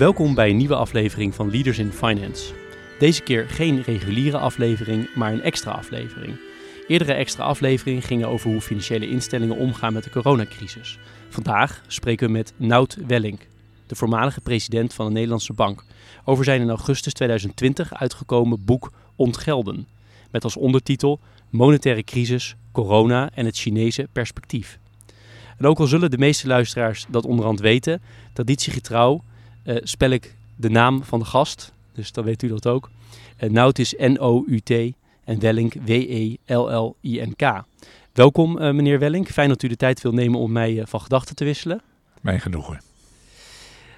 Welkom bij een nieuwe aflevering van Leaders in Finance. Deze keer geen reguliere aflevering, maar een extra aflevering. Eerdere extra afleveringen gingen over hoe financiële instellingen omgaan met de coronacrisis. Vandaag spreken we met Nout Wellink, de voormalige president van de Nederlandse Bank, over zijn in augustus 2020 uitgekomen boek Ontgelden, met als ondertitel Monetaire crisis, corona en het Chinese perspectief. En ook al zullen de meeste luisteraars dat onderhand weten, traditiegetrouw uh, spel ik de naam van de gast, dus dan weet u dat ook. Uh, Nout is N-O-U-T en Wellink W-E-L-L-I-N-K. Welkom uh, meneer Wellink, fijn dat u de tijd wil nemen om mij van gedachten te wisselen. Mijn genoegen.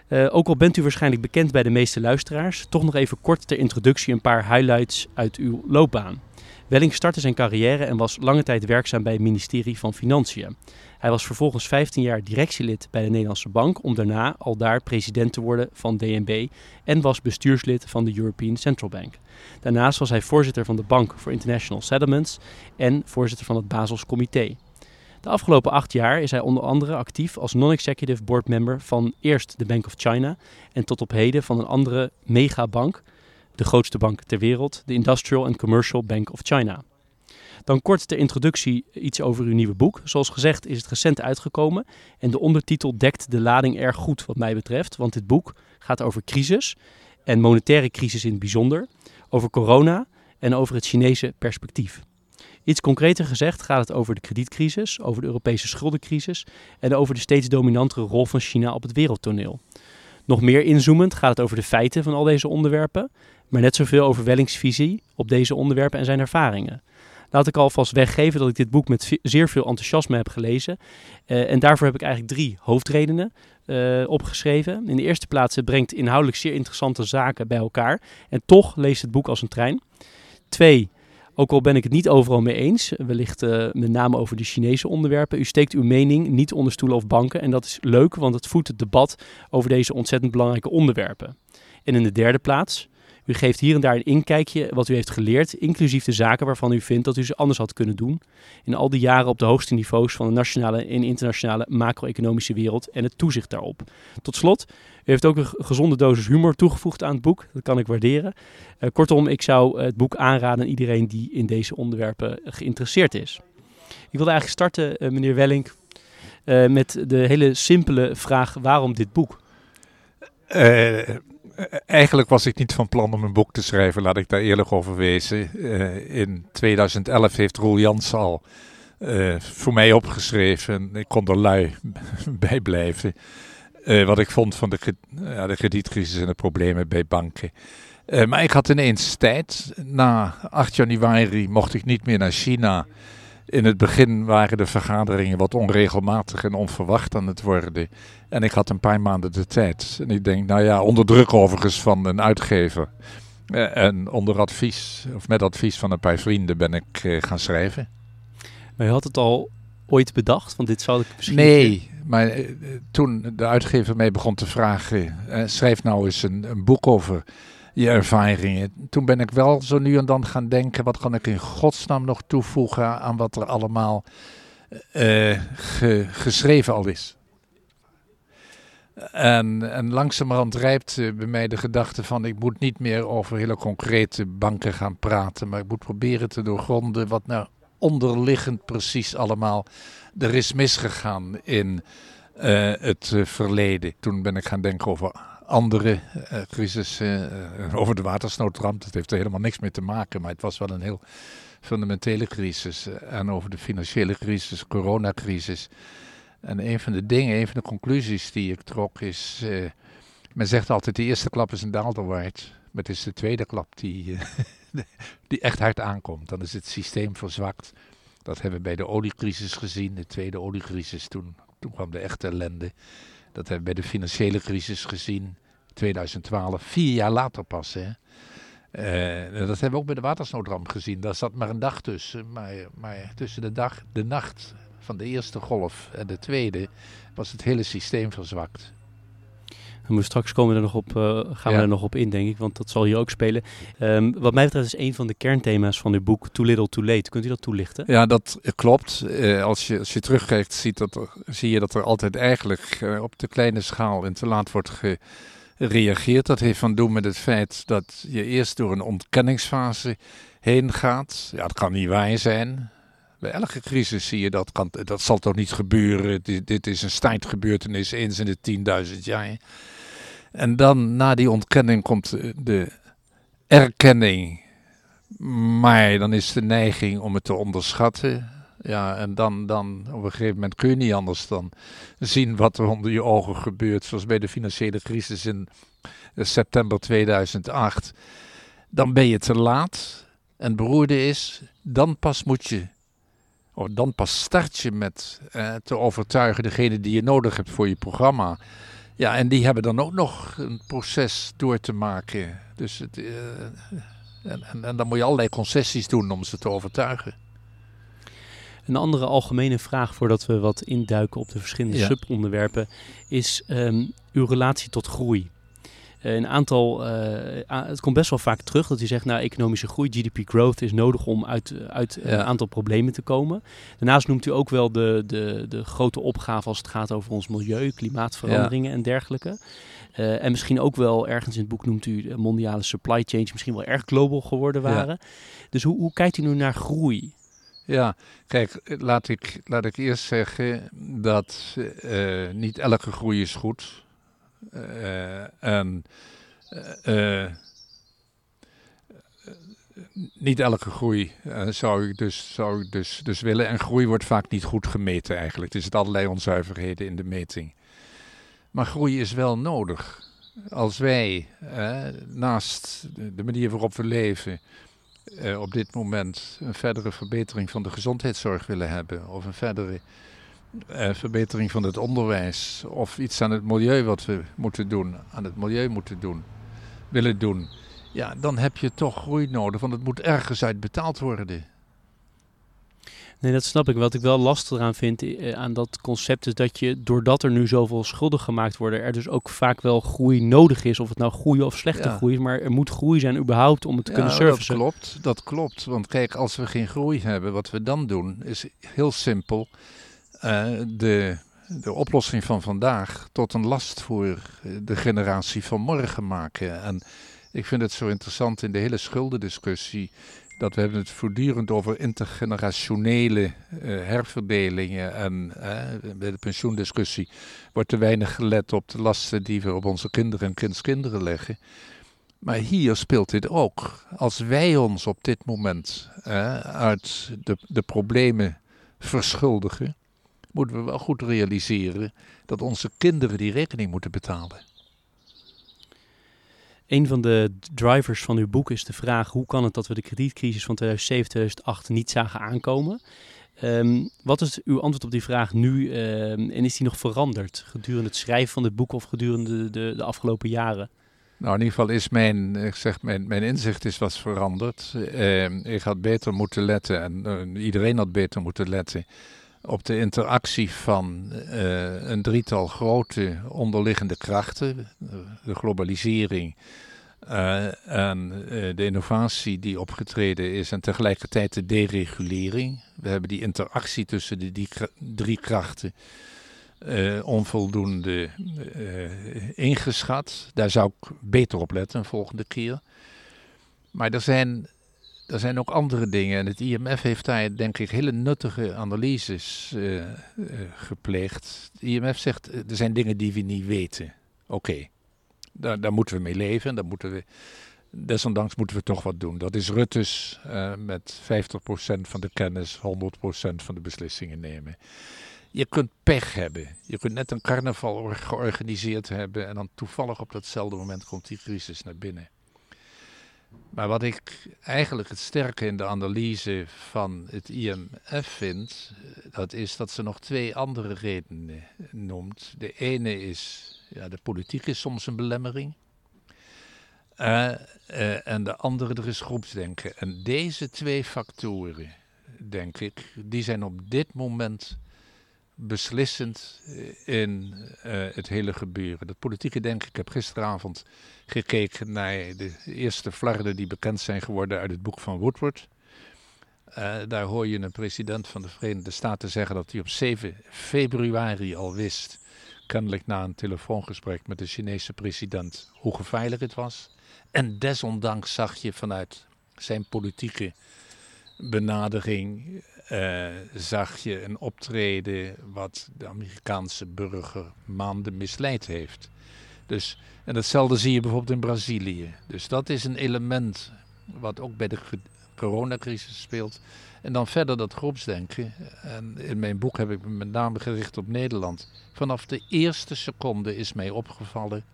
ook al bent u waarschijnlijk bekend bij de meeste luisteraars, toch nog even kort ter introductie een paar highlights uit uw loopbaan. Welling startte zijn carrière en was lange tijd werkzaam bij het ministerie van Financiën. Hij was vervolgens 15 jaar directielid bij de Nederlandse Bank om daarna al daar president te worden van DNB en was bestuurslid van de European Central Bank. Daarnaast was hij voorzitter van de Bank for International Settlements en voorzitter van het Basels Comité. De afgelopen acht jaar is hij onder andere actief als non-executive board member van eerst de Bank of China en tot op heden van een andere megabank, de grootste bank ter wereld, de Industrial and Commercial Bank of China. Dan kort ter introductie iets over uw nieuwe boek. Zoals gezegd is het recent uitgekomen en de ondertitel dekt de lading erg goed wat mij betreft, want dit boek gaat over crisis en monetaire crisis in het bijzonder, over corona en over het Chinese perspectief. Iets concreter gezegd gaat het over de kredietcrisis, over de Europese schuldencrisis en over de steeds dominantere rol van China op het wereldtoneel. Nog meer inzoomend gaat het over de feiten van al deze onderwerpen, maar net zoveel over Wellings visie op deze onderwerpen en zijn ervaringen. Laat ik alvast weggeven dat ik dit boek met zeer veel enthousiasme heb gelezen. Uh, en daarvoor heb ik eigenlijk drie hoofdredenen uh, opgeschreven. In de eerste plaats, het brengt inhoudelijk zeer interessante zaken bij elkaar. En toch leest het boek als een trein. Twee, ook al ben ik het niet overal mee eens, wellicht uh, met name over de Chinese onderwerpen. U steekt uw mening niet onder stoelen of banken. En dat is leuk, want het voedt het debat over deze ontzettend belangrijke onderwerpen. En in de derde plaats, u geeft hier en daar een inkijkje wat u heeft geleerd, inclusief de zaken waarvan u vindt dat u ze anders had kunnen doen. In al die jaren op de hoogste niveaus van de nationale en internationale macro-economische wereld en het toezicht daarop. Tot slot, u heeft ook een gezonde dosis humor toegevoegd aan het boek. Dat kan ik waarderen. Uh, kortom, ik zou het boek aanraden aan iedereen die in deze onderwerpen geïnteresseerd is. Ik wilde eigenlijk starten, uh, meneer Wellink, uh, met de hele simpele vraag: waarom dit boek? Eigenlijk was ik niet van plan om een boek te schrijven, laat ik daar eerlijk over wezen. Uh, in 2011 heeft Roel Jans al uh, voor mij opgeschreven. Ik kon er lui bij blijven. Wat ik vond van de, de kredietcrisis en de problemen bij banken. maar ik had ineens tijd. Na 8 januari mocht ik niet meer naar China. In het begin waren de vergaderingen wat onregelmatig en onverwacht aan het worden. En ik had een paar maanden de tijd. En ik denk, nou ja, onder druk overigens van een uitgever. Eh, en onder advies, of met advies van een paar vrienden, ben ik eh, gaan schrijven. Maar je had het al ooit bedacht? Want dit zou ik misschien. Nee, maar eh, toen de uitgever mij begon te vragen: schrijf nou eens een, een boek over je ervaringen. Toen ben ik wel zo nu en dan gaan denken: wat kan ik in godsnaam nog toevoegen aan wat er allemaal ge, geschreven al is? En, en langzamerhand rijpt uh, bij mij de gedachte van: ik moet niet meer over hele concrete banken gaan praten, maar ik moet proberen te doorgronden wat nou onderliggend precies allemaal er is misgegaan in uh, het verleden. Toen ben ik gaan denken over andere uh, crisissen, uh, over de watersnoodramp. Dat heeft er helemaal niks mee te maken, maar het was wel een heel fundamentele crisis. en over de financiële crisis, coronacrisis. En een van de dingen, een van de conclusies die ik trok is... Men zegt altijd, de eerste klap is een daalder waard. Maar het is de tweede klap die, die echt hard aankomt. Dan is het systeem verzwakt. Dat hebben we bij de oliecrisis gezien, de tweede oliecrisis. Toen, toen kwam de echte ellende. Dat hebben we bij de financiële crisis gezien, 2012, vier jaar later pas. Hè. Uh, dat hebben we ook bij de watersnoodramp gezien. Daar zat maar een dag tussen. Maar, maar tussen de, dag, de nacht van de eerste golf en de tweede was het hele systeem verzwakt. En straks komen we er nog op, uh, gaan we er nog op in, denk ik, want dat zal hier ook spelen. Um, wat mij betreft is een van de kernthema's van uw boek Too Little Too Late. Kunt u dat toelichten? Ja, dat klopt. Uh, als, je, als je terugkijkt, ziet dat er, zie je dat er altijd eigenlijk uh, op de kleine schaal en te laat wordt gereageerd. Dat heeft van doen met het feit dat je eerst door een ontkenningsfase heen gaat. Ja, dat kan niet waar zijn. Bij elke crisis zie je dat, kan, dat zal toch niet gebeuren. Dit, dit is een tijdgebeurtenis eens in de 10.000 jaar. En dan na die ontkenning komt de erkenning. Maar dan is de neiging om het te onderschatten. Ja, en dan, dan op een gegeven moment kun je niet anders dan zien wat er onder je ogen gebeurt. Zoals bij de financiële crisis in september 2008. Dan ben je te laat. En beroerde is, dan pas moet je Oh, dan pas start je met eh, te overtuigen degene die je nodig hebt voor je programma. Ja, en die hebben dan ook nog een proces door te maken. Dus het, uh, en, en, en, dan moet je allerlei concessies doen om ze te overtuigen. Een andere algemene vraag voordat we wat induiken op de verschillende ja. subonderwerpen is um, uw relatie tot groei. Eh, een aantal, uh, het komt best wel vaak terug dat u zegt, nou, economische groei, GDP growth is nodig om uit, uit een aantal problemen te komen. Daarnaast noemt u ook wel de, de, de grote opgave als het gaat over ons milieu, klimaatveranderingen en dergelijke. Uh, en misschien ook wel ergens in het boek noemt u mondiale supply chains misschien wel erg global geworden waren. Dus hoe, hoe kijkt u nu naar groei? Ja, kijk, laat ik, laat ik eerst zeggen dat niet elke groei is goed uh, en uh, niet elke groei zou ik, dus, zou dus, dus willen. En groei wordt vaak niet goed gemeten eigenlijk. Er zitten allerlei onzuiverheden in de meting. Maar groei is wel nodig. Als wij naast de manier waarop we leven op dit moment een verdere verbetering van de gezondheidszorg willen hebben, of een verdere eh, verbetering van het onderwijs of iets aan het milieu wat we moeten doen, aan het milieu moeten doen, willen doen, ja, dan heb je toch groei nodig, want het moet ergens uit betaald worden. Nee, dat snap ik. Wat ik wel lastig aan vind eh, aan dat concept is dat je, doordat er nu zoveel schulden gemaakt worden, er dus ook vaak wel groei nodig is. Of het nou goede of slechte groei is, maar er moet groei zijn überhaupt om het te kunnen servicen. Dat klopt, dat klopt. Want kijk, als we geen groei hebben, wat we dan doen, is heel simpel. Eh, de, de oplossing van vandaag tot een last voor de generatie van morgen maken. En ik vind het zo interessant in de hele schuldendiscussie. Dat we hebben het voortdurend over intergenerationele uh, herverdelingen. En uh, bij de pensioendiscussie wordt te weinig gelet op de lasten die we op onze kinderen en kindskinderen leggen. Maar hier speelt dit ook. Als wij ons op dit moment uit de, de problemen verschuldigen, moeten we wel goed realiseren dat onze kinderen die rekening moeten betalen. Een van de drivers van uw boek is de vraag: hoe kan het dat we de kredietcrisis van 2007, 2008 niet zagen aankomen? Um, wat is uw antwoord op die vraag nu um, en is die nog veranderd gedurende het schrijven van dit boek of gedurende de, de, afgelopen jaren? Nou, in ieder geval is mijn, zeg, mijn, mijn inzicht is wat veranderd. Uh, ik had beter moeten letten en uh, iedereen had beter moeten letten op de interactie van uh, een drietal grote onderliggende krachten, de globalisering uh, en uh, de innovatie die opgetreden is en tegelijkertijd de deregulering. We hebben die interactie tussen de die drie krachten onvoldoende ingeschat. Daar zou ik beter op letten een volgende keer. Maar er zijn er zijn ook andere dingen. En het IMF heeft daar, denk ik, hele nuttige analyses uh, uh, gepleegd. Het IMF zegt, eh, er zijn dingen die we niet weten. Oké, daar, daar, moeten we mee leven. Daar moeten we, desondanks moeten we toch wat doen. Dat is Rutte's met 50% van de kennis, 100% van de beslissingen nemen. Je kunt pech hebben. Je kunt net een carnaval georganiseerd hebben en dan toevallig op datzelfde moment komt die crisis naar binnen. Maar wat ik eigenlijk het sterke in de analyse van het IMF vind, dat is dat ze nog twee andere redenen noemt. De ene is, ja, de politiek is soms een belemmering. Uh, en de andere, er is groepsdenken. En deze twee factoren, denk ik, die zijn op dit moment beslissend in uh, het hele gebeuren. Dat politieke denk ik heb gisteravond gekeken naar de eerste flarden die bekend zijn geworden uit het boek van Woodward. Uh, daar hoor je een president van de Verenigde Staten zeggen dat hij op 7 februari al wist, kennelijk na een telefoongesprek met de Chinese president, hoe gevaarlijk het was. En desondanks zag je vanuit zijn politieke benadering uh, zag je een optreden wat de Amerikaanse burger maanden misleid heeft. Dus, en datzelfde zie je bijvoorbeeld in Brazilië. Dus dat is een element wat ook bij de coronacrisis speelt. En dan verder dat groepsdenken. En in mijn boek heb ik me met name gericht op Nederland. Vanaf de eerste seconde is mij opgevallen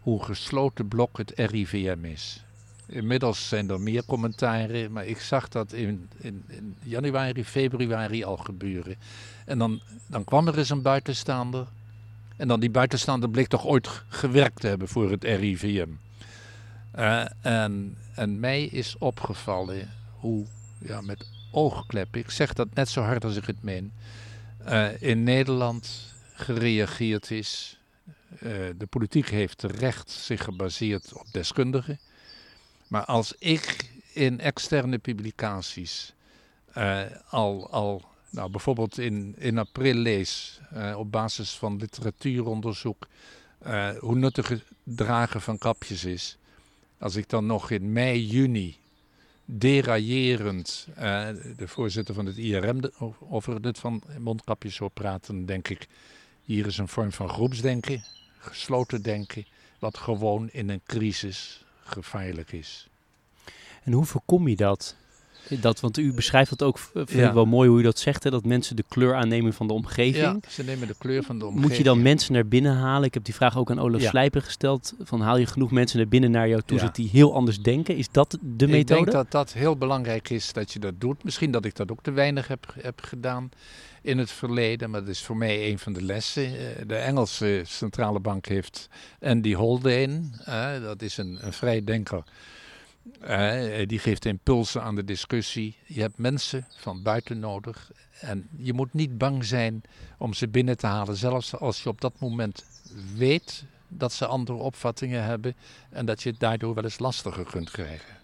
hoe gesloten blok het RIVM is. Inmiddels zijn er meer commentaren, maar ik zag dat in, in, in, januari, februari al gebeuren. En dan, dan kwam er eens een buitenstaander. En dan die buitenstaander bleek toch ooit gewerkt te hebben voor het RIVM. Uh, en, en mij is opgevallen hoe, ja, met oogklep, ik zeg dat net zo hard als ik het meen, uh, in Nederland gereageerd is. Uh, de politiek heeft terecht zich gebaseerd op deskundigen. Maar als ik in externe publicaties uh, al, al nou, bijvoorbeeld in, in april lees, uh, op basis van literatuuronderzoek, uh, hoe nuttig het dragen van kapjes is. Als ik dan nog in mei, juni deraillerend de voorzitter van het IRM over het van mondkapjes hoor praten, denk ik, hier is een vorm van groepsdenken, gesloten denken, wat gewoon in een crisis gevaarlijk is. En hoe voorkom je dat? Dat want u beschrijft dat ook, vind ja. ik wel mooi hoe u dat zegt, hè, dat mensen de kleur aannemen van de omgeving. Ja, ze nemen de kleur van de omgeving. Moet je dan mensen naar binnen halen? Ik heb die vraag ook aan Olaf ja. Slijper gesteld. Van haal je genoeg mensen naar binnen naar jou toe, zodat die heel anders denken? Is dat de methode? Ik denk dat dat heel belangrijk is dat je dat doet. Misschien dat ik dat ook te weinig heb, heb gedaan in het verleden, maar dat is voor mij een van de lessen. De Engelse centrale bank heeft Andy Haldane, uh, dat is een, een vrijdenker. Uh, die geeft impulsen aan de discussie. Je hebt mensen van buiten nodig. En je moet niet bang zijn om ze binnen te halen. Zelfs als je op dat moment weet dat ze andere opvattingen hebben. En dat je het daardoor wel eens lastiger kunt krijgen.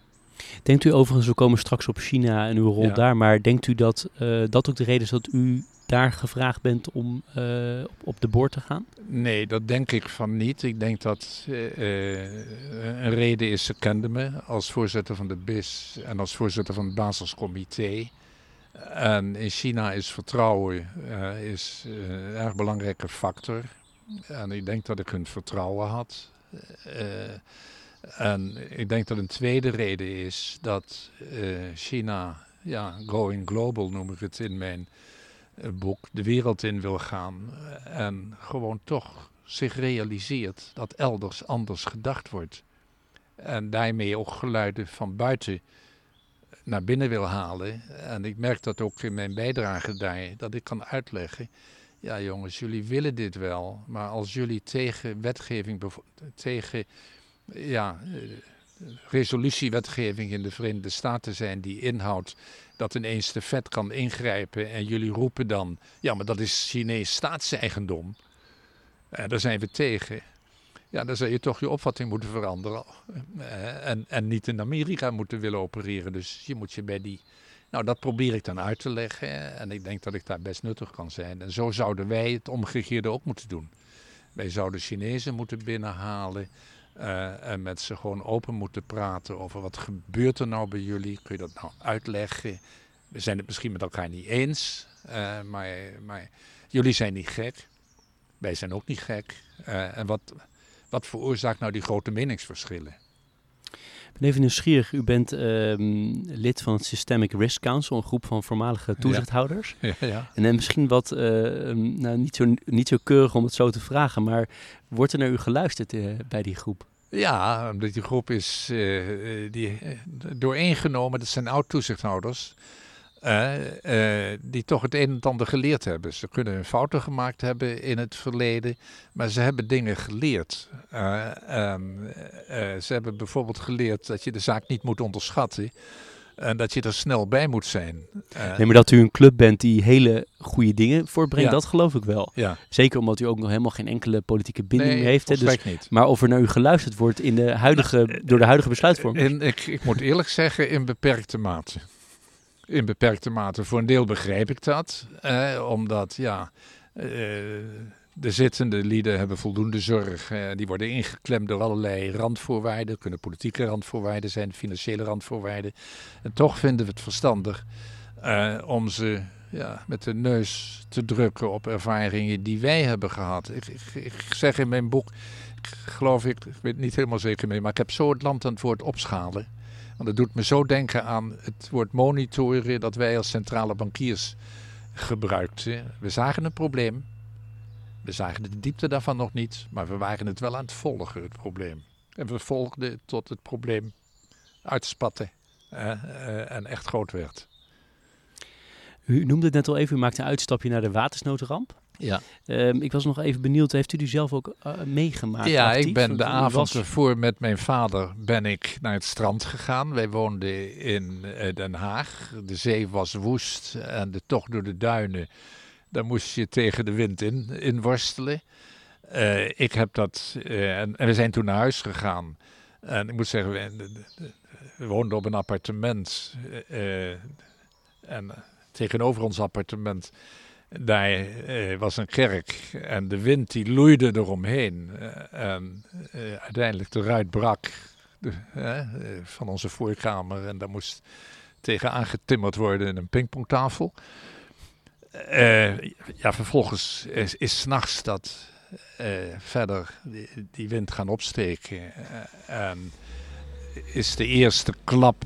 Denkt u overigens, we komen straks op China en uw rol ja. daar. Maar denkt u dat uh, dat ook de reden is dat u daar gevraagd bent om uh, op, de boord te gaan? Nee, dat denk ik van niet. Ik denk dat uh, een reden is, ze kenden me als voorzitter van de BIS en als voorzitter van het Baselscomité. En in China is vertrouwen is, een erg belangrijke factor. En ik denk dat ik hun vertrouwen had. en ik denk dat een tweede reden is dat China, ja, going global noem ik het in mijn boek de wereld in wil gaan en gewoon toch zich realiseert dat elders anders gedacht wordt. En daarmee ook geluiden van buiten naar binnen wil halen. En ik merk dat ook in mijn bijdrage daar, dat ik kan uitleggen. Ja jongens, jullie willen dit wel, maar als jullie tegen wetgeving, tegen ja, resolutiewetgeving in de Verenigde Staten zijn die inhoudt dat ineens de vet kan ingrijpen en jullie roepen dan, ja maar dat is Chinees staatseigendom. Uh, daar zijn we tegen. Ja, dan zou je toch je opvatting moeten veranderen. Uh, en, en niet in Amerika moeten willen opereren. Dus je moet je bij die. Nou, dat probeer ik dan uit te leggen. En ik denk dat ik daar best nuttig kan zijn. En zo zouden wij het omgekeerde ook moeten doen. Wij zouden Chinezen moeten binnenhalen. Uh, en met ze gewoon open moeten praten over wat gebeurt er nou bij jullie. Kun je dat nou uitleggen? We zijn het misschien met elkaar niet eens, uh, maar, maar, jullie zijn niet gek. Wij zijn ook niet gek. Uh, en wat, wat veroorzaakt nou die grote meningsverschillen? Ik ben even nieuwsgierig. U bent um, lid van het Systemic Risk Council, een groep van voormalige toezichthouders. Ja. Ja, ja. En dan misschien wat, uh, nou, niet, zo, niet zo keurig om het zo te vragen, maar wordt er naar u geluisterd uh, bij die groep? Ja, omdat die groep is uh, die, dooreengenomen, dat zijn oud-toezichthouders, die toch het een en ander geleerd hebben. Ze kunnen fouten gemaakt hebben in het verleden, maar ze hebben dingen geleerd. ze hebben bijvoorbeeld geleerd dat je de zaak niet moet onderschatten. En dat je er snel bij moet zijn. Nee, maar dat u een club bent die hele goede dingen voortbrengt, dat geloof ik wel. Ja. Zeker omdat u ook nog helemaal geen enkele politieke binding nee, heeft. Hè, dus, niet. Maar of er naar u geluisterd wordt in de huidige, nou, door de huidige besluitvorming. ik, ik moet eerlijk zeggen, in beperkte mate. In beperkte mate. Voor een deel begrijp ik dat. Eh, omdat, ja... Uh, de zittende lieden hebben voldoende zorg. Eh, die worden ingeklemd door allerlei randvoorwaarden. kunnen politieke randvoorwaarden zijn, financiële randvoorwaarden. En toch vinden we het verstandig uh, om ze ja, met de neus te drukken op ervaringen die wij hebben gehad. Ik, zeg in mijn boek, ik geloof ik, ik weet niet helemaal zeker mee, maar ik heb zo het land aan het woord opschalen. Want dat doet me zo denken aan het woord monitoren dat wij als centrale bankiers gebruikten. We zagen een probleem. We zagen de diepte daarvan nog niet, maar we waren het wel aan het volgen, het probleem. En we volgden tot het probleem uitspatte uh, en echt groot werd. U noemde het net al even, u maakte een uitstapje naar de watersnoodramp. Ja. Um, ik was nog even benieuwd, heeft u die zelf ook uh, meegemaakt? Ja, actief? ik ben de avond was... ervoor met mijn vader ben ik naar het strand gegaan. Wij woonden in uh, Den Haag. De zee was woest en de tocht door de duinen daar moest je tegen de wind in, in worstelen. Uh, ik heb dat, en, en, we zijn toen naar huis gegaan. En ik moet zeggen, we, we woonden op een appartement. En tegenover ons appartement, daar was een kerk. En de wind die loeide eromheen. en uiteindelijk de ruit brak de, van onze voorkamer. En daar moest tegen aangetimmerd worden in een pingpongtafel. Ja, vervolgens is, is s'nachts dat verder die, die, wind gaan opsteken. En is de eerste klap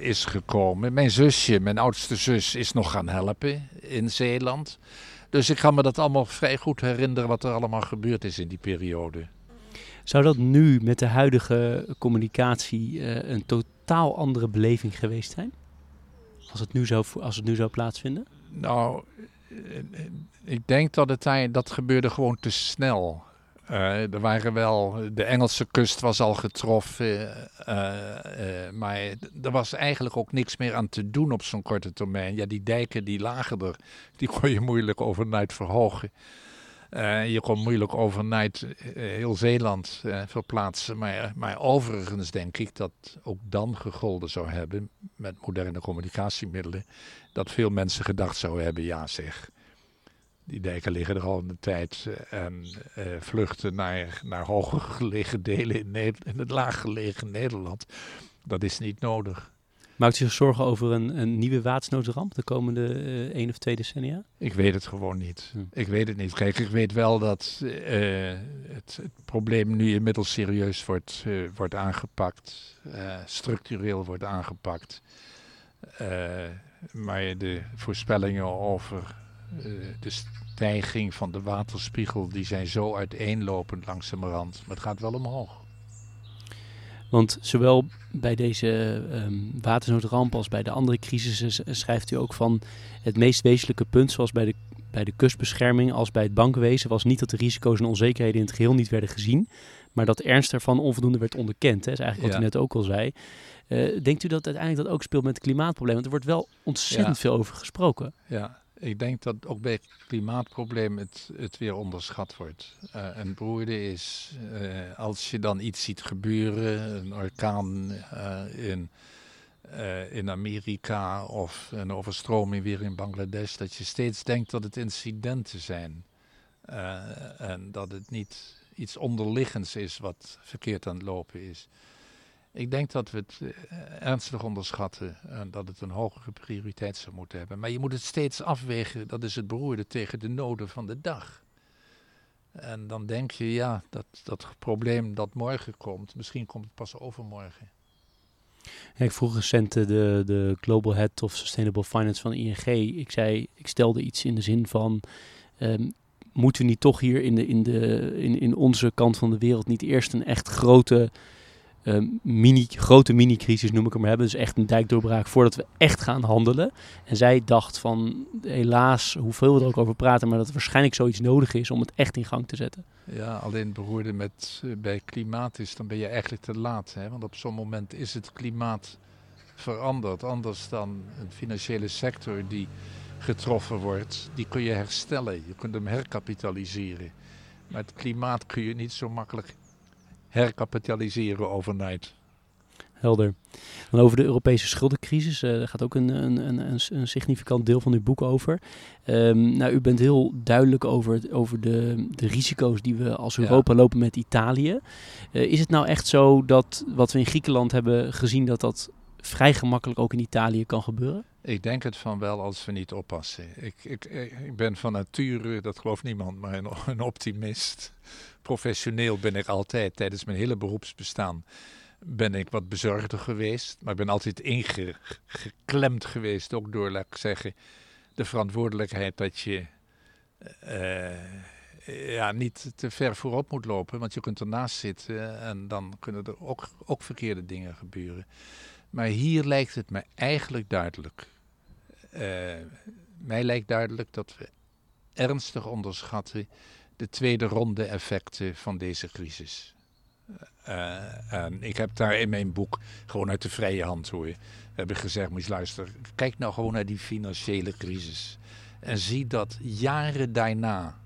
is gekomen. Mijn zusje, mijn oudste zus, is nog gaan helpen in Zeeland. Dus ik kan me dat allemaal vrij goed herinneren wat er allemaal gebeurd is in die periode. Zou dat nu met de huidige communicatie een totaal andere beleving geweest zijn? Als het nu zou, als het nu zou plaatsvinden? Nou, ik denk dat het dat gebeurde gewoon te snel. Uh, er waren wel, de Engelse kust was al getroffen, uh, uh, maar er was eigenlijk ook niks meer aan te doen op zo'n korte termijn. Ja, die dijken die lagen er, die kon je moeilijk overnight verhogen. je kon moeilijk overnight heel Zeeland verplaatsen, maar, maar overigens denk ik dat ook dan gegolden zou hebben met moderne communicatiemiddelen dat veel mensen gedacht zouden hebben, ja zeg, die dijken liggen er al een tijd en uh, vluchten naar, naar hoger gelegen delen in, in het laaggelegen Nederland. Dat is niet nodig. Maakt u zich zorgen over een, een nieuwe watersnoodramp de komende uh, één of twee decennia? Ik weet het gewoon niet. Hm. Ik weet het niet. Kijk, ik weet wel dat uh, het, het, probleem nu inmiddels serieus wordt, uh, wordt aangepakt, structureel wordt aangepakt. Maar de voorspellingen over de stijging van de waterspiegel, die zijn zo uiteenlopend langzamerhand. Maar het gaat wel omhoog. Want zowel bij deze um, watersnoodramp als bij de andere crisissen schrijft u ook van het meest wezenlijke punt, zoals bij de, bij de kustbescherming als bij het bankwezen, was niet dat de risico's en onzekerheden in het geheel niet werden gezien, maar dat ernst ervan onvoldoende werd onderkend. Hè? Dat is eigenlijk wat u net ook al zei. Uh, denkt u dat uiteindelijk dat ook speelt met het klimaatprobleem? Want er wordt wel ontzettend veel over gesproken. Ja, ik denk dat ook bij het klimaatprobleem het, het weer onderschat wordt. Uh, een broerde is, uh, als je dan iets ziet gebeuren, een orkaan in, in Amerika of een overstroming weer in Bangladesh, dat je steeds denkt dat het incidenten zijn. en dat het niet iets onderliggends is wat verkeerd aan het lopen is. Ik denk dat we het eh, ernstig onderschatten en dat het een hogere prioriteit zou moeten hebben. Maar je moet het steeds afwegen, dat is het beroerde, tegen de noden van de dag. En dan denk je, ja, dat, dat probleem dat morgen komt, misschien komt het pas overmorgen. Ik vroeg recent de, de Global Head of Sustainable Finance van ING. Ik zei, ik stelde iets in de zin van, um, moeten we niet toch hier in, de, in, de, in, in onze kant van de wereld niet eerst een echt grote, mini, grote mini-crisis, noem ik hem hebben. Dus echt een dijkdoorbraak voordat we echt gaan handelen. En zij dacht van, helaas, hoeveel we er ook over praten, maar dat er waarschijnlijk zoiets nodig is om het echt in gang te zetten. Ja, alleen behoorde met uh, bij klimaat is, dan ben je eigenlijk te laat. Hè? Want op zo'n moment is het klimaat veranderd. Anders dan een financiële sector die getroffen wordt, die kun je herstellen. Je kunt hem herkapitaliseren. Maar het klimaat kun je niet zo makkelijk herkapitaliseren overnight. Helder. Dan over de Europese schuldencrisis. Uh, daar gaat ook een, een, een, een, significant deel van uw boek over. Um, nou, u bent heel duidelijk over, over de, de risico's die we als Europa ja. lopen met Italië. Uh, is het nou echt zo dat wat we in Griekenland hebben gezien, dat dat vrij gemakkelijk ook in Italië kan gebeuren? Ik denk het van wel als we niet oppassen. Ik, ik, ik ben van nature, dat gelooft niemand, maar een, een optimist. Professioneel ben ik altijd, tijdens mijn hele beroepsbestaan, ben ik wat bezorgder geweest. Maar ik ben altijd ingeklemd geweest, ook door, laat zeggen, de verantwoordelijkheid dat je uh, ja, niet te ver voorop moet lopen. Want je kunt ernaast zitten en dan kunnen er ook, ook verkeerde dingen gebeuren. Maar hier lijkt het me eigenlijk duidelijk. Uh, mij lijkt duidelijk dat we ernstig onderschatten de tweede ronde effecten van deze crisis. Uh, en ik heb daar in mijn boek gewoon uit de vrije hand hoor. Heb ik gezegd, moet je luisteren, kijk nou gewoon naar die financiële crisis. En zie dat jaren daarna,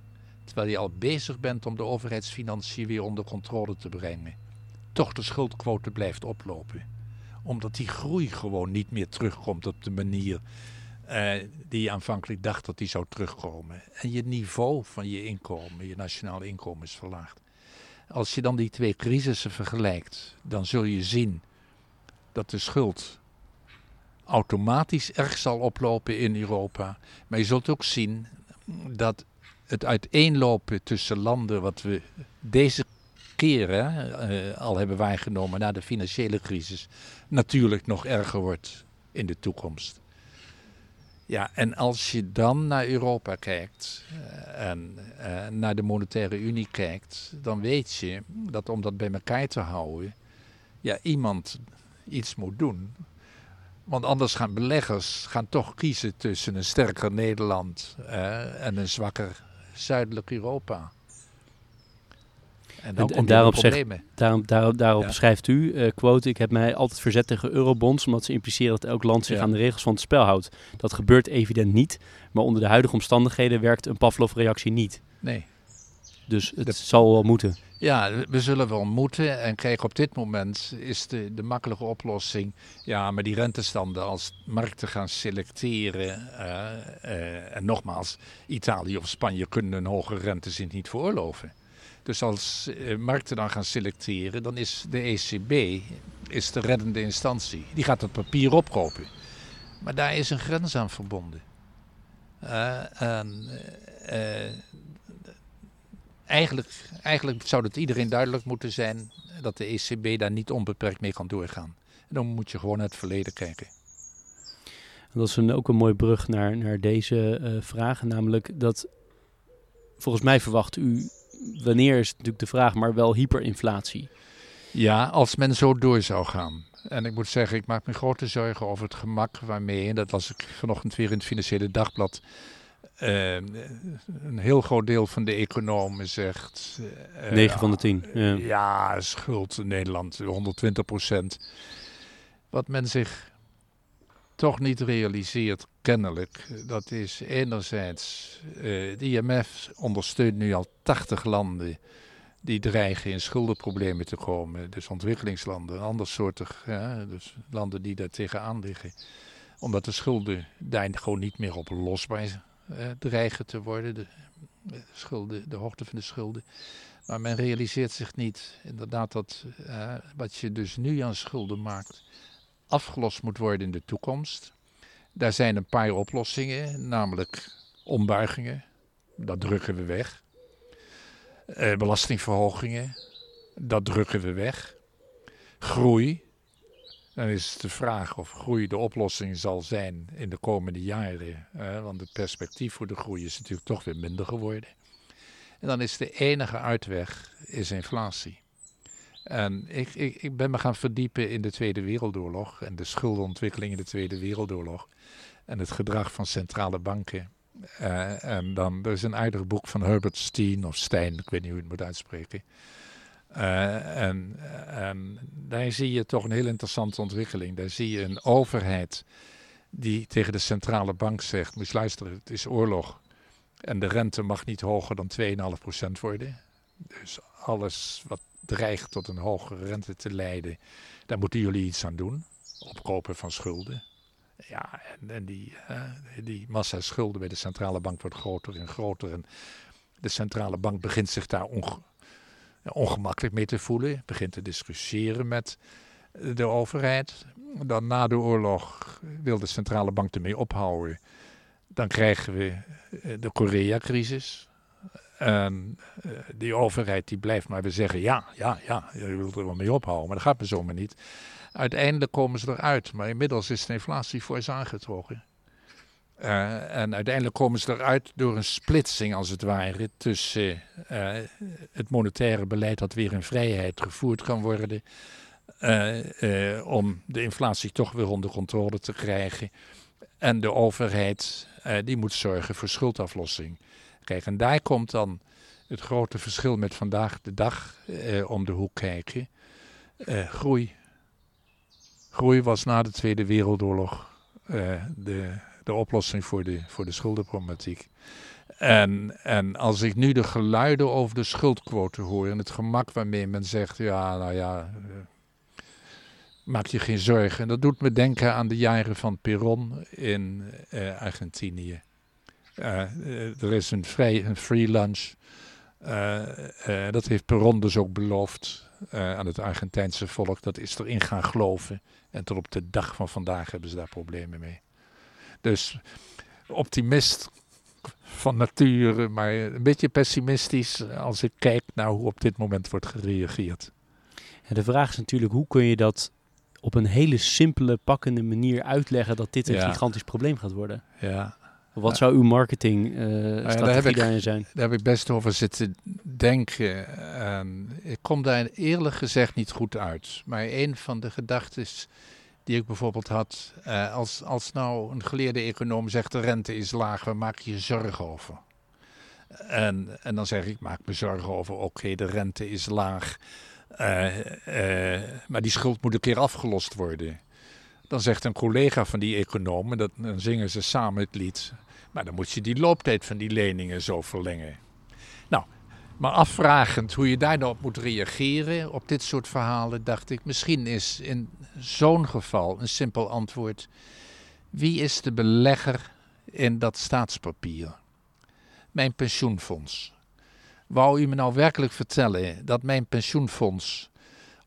terwijl je al bezig bent om de overheidsfinanciën weer onder controle te brengen, toch de schuldquote blijft oplopen omdat die groei gewoon niet meer terugkomt op de manier uh, die je aanvankelijk dacht dat die zou terugkomen. En je niveau van je inkomen, je nationale inkomen is verlaagd. Als je dan die twee crisissen vergelijkt, dan zul je zien dat de schuld automatisch erg zal oplopen in Europa. Maar je zult ook zien dat het uiteenlopen tussen landen, wat we deze uh, al hebben waargenomen na de financiële crisis, natuurlijk nog erger wordt in de toekomst. Ja, en als je dan naar Europa kijkt uh, en uh, naar de monetaire unie kijkt, dan weet je dat om dat bij elkaar te houden, ja, iemand iets moet doen. Want anders gaan beleggers gaan toch kiezen tussen een sterker Nederland en een zwakker zuidelijk Europa. En, dan en, daarop, zegt, daarom, daarop, daarop ja. schrijft u, uh, quote, ik heb mij altijd verzet tegen eurobonds, omdat ze impliceren dat elk land zich ja. aan de regels van het spel houdt. Dat gebeurt evident niet, maar onder de huidige omstandigheden werkt een Pavlov-reactie niet. Nee. Dus het de, zal wel moeten. Ja, we zullen wel moeten. En kijk, op dit moment is de, de makkelijke oplossing... ja, maar die rentestanden als markten gaan selecteren... Uh, uh, en nogmaals, Italië of Spanje kunnen een hoge rente niet veroorloven. Dus als eh, markten dan gaan selecteren, dan is de ECB is de reddende instantie. Die gaat het papier opkopen. Maar daar is een grens aan verbonden. Uh, en, uh, eigenlijk, eigenlijk zou het iedereen duidelijk moeten zijn dat de ECB daar niet onbeperkt mee kan doorgaan. En dan moet je gewoon naar het verleden kijken. En dat is een, ook een mooie brug naar, naar deze uh, vraag. Namelijk dat volgens mij verwacht u wanneer is natuurlijk de vraag, maar wel hyperinflatie. Ja, als men zo door zou gaan. En ik moet zeggen, ik maak me grote zorgen over het gemak waarmee, en dat las ik vanochtend weer in het Financiële Dagblad, uh, een heel groot deel van de economen zegt... Uh, 9 van de 10. Ja. ja, schuld in Nederland, 120 procent. Wat men zich toch niet realiseert, kennelijk, dat is enerzijds, uh, de IMF ondersteunt nu al 80 landen die dreigen in schuldenproblemen te komen. Dus ontwikkelingslanden, andersoortig, ja, dus landen die daar tegenaan liggen. Omdat de schulden daar gewoon niet meer op losbaar uh, dreigen te worden, de, de, schulden, de hoogte van de schulden. Maar men realiseert zich niet, inderdaad, dat uh, wat je dus nu aan schulden maakt, afgelost moet worden in de toekomst. Daar zijn een paar oplossingen, namelijk ombuigingen, dat drukken we weg. Eh, belastingverhogingen, dat drukken we weg. Groei, dan is het de vraag of groei de oplossing zal zijn in de komende jaren. Want het perspectief voor de groei is natuurlijk toch weer minder geworden. En dan is de enige uitweg is inflatie. En ik, ik, ik ben me gaan verdiepen in de Tweede Wereldoorlog en de schuldenontwikkeling in de Tweede Wereldoorlog. En het gedrag van centrale banken. Uh, en dan, er is een aardig boek van Herbert Steen, of Stein, ik weet niet hoe je het moet uitspreken. Uh, en, en daar zie je toch een heel interessante ontwikkeling. Daar zie je een overheid die tegen de centrale bank zegt: Moet luisteren, het is oorlog. En de rente mag niet hoger dan 2,5% worden. Dus alles wat dreigt tot een hogere rente te leiden, daar moeten jullie iets aan doen. Opkopen van schulden. Ja, en, en die, uh, die massa schulden bij de centrale bank wordt groter en groter. En de centrale bank begint zich daar onge ongemakkelijk mee te voelen. Begint te discussiëren met de overheid. Dan na de oorlog wil de centrale bank ermee ophouden. Dan krijgen we eh, de Korea-crisis. En uh, die overheid die blijft maar weer zeggen: ja, ja, ja, je wilt er wel mee ophouden, maar dat gaat me zomaar niet. Uiteindelijk komen ze eruit, maar inmiddels is de inflatie fors aangetrokken. Uh, en uiteindelijk komen ze eruit door een splitsing, als het ware, tussen uh, het monetaire beleid dat weer in vrijheid gevoerd kan worden. Om de inflatie toch weer onder controle te krijgen. En de overheid, die moet zorgen voor schuldaflossing. En daar komt dan het grote verschil met vandaag de dag om de hoek kijken. groei. Groei was na de Tweede Wereldoorlog de de oplossing voor de, voor de schuldenproblematiek. En, en als ik nu de geluiden over de schuldquote hoor en het gemak waarmee men zegt, ja, nou ja, maak je geen zorgen. En dat doet me denken aan de jaren van Perón in Argentinië. Uh, er is een, vrij, een free lunch. dat heeft Perón dus ook beloofd aan het Argentijnse volk. Dat is erin gaan geloven. En tot op de dag van vandaag hebben ze daar problemen mee. Dus optimist van nature, maar een beetje pessimistisch als ik kijk naar hoe op dit moment wordt gereageerd. En de vraag is natuurlijk, hoe kun je dat op een hele simpele, pakkende manier uitleggen dat dit een ja. gigantisch probleem gaat worden? Ja. Wat zou uw marketingstrategie uh, daarin zijn? Daar heb ik best over zitten denken. ik kom daar eerlijk gezegd niet goed uit. Maar een van de gedachten die ik bijvoorbeeld had. Uh, als, als nou een geleerde econoom zegt de rente is laag, waar maak je je zorgen over? En, en dan zeg ik, maak me zorgen over, oké, de rente is laag, uh, uh, maar die schuld moet een keer afgelost worden. Dan zegt een collega van die econoom, dat, dan zingen ze samen het lied, maar dan moet je die looptijd van die leningen zo verlengen. Nou, maar afvragend hoe je daar nou op moet reageren op dit soort verhalen, dacht ik, misschien is in zo'n geval een simpel antwoord. Wie is de belegger in dat staatspapier? Mijn pensioenfonds. Wou u me nou werkelijk vertellen dat mijn pensioenfonds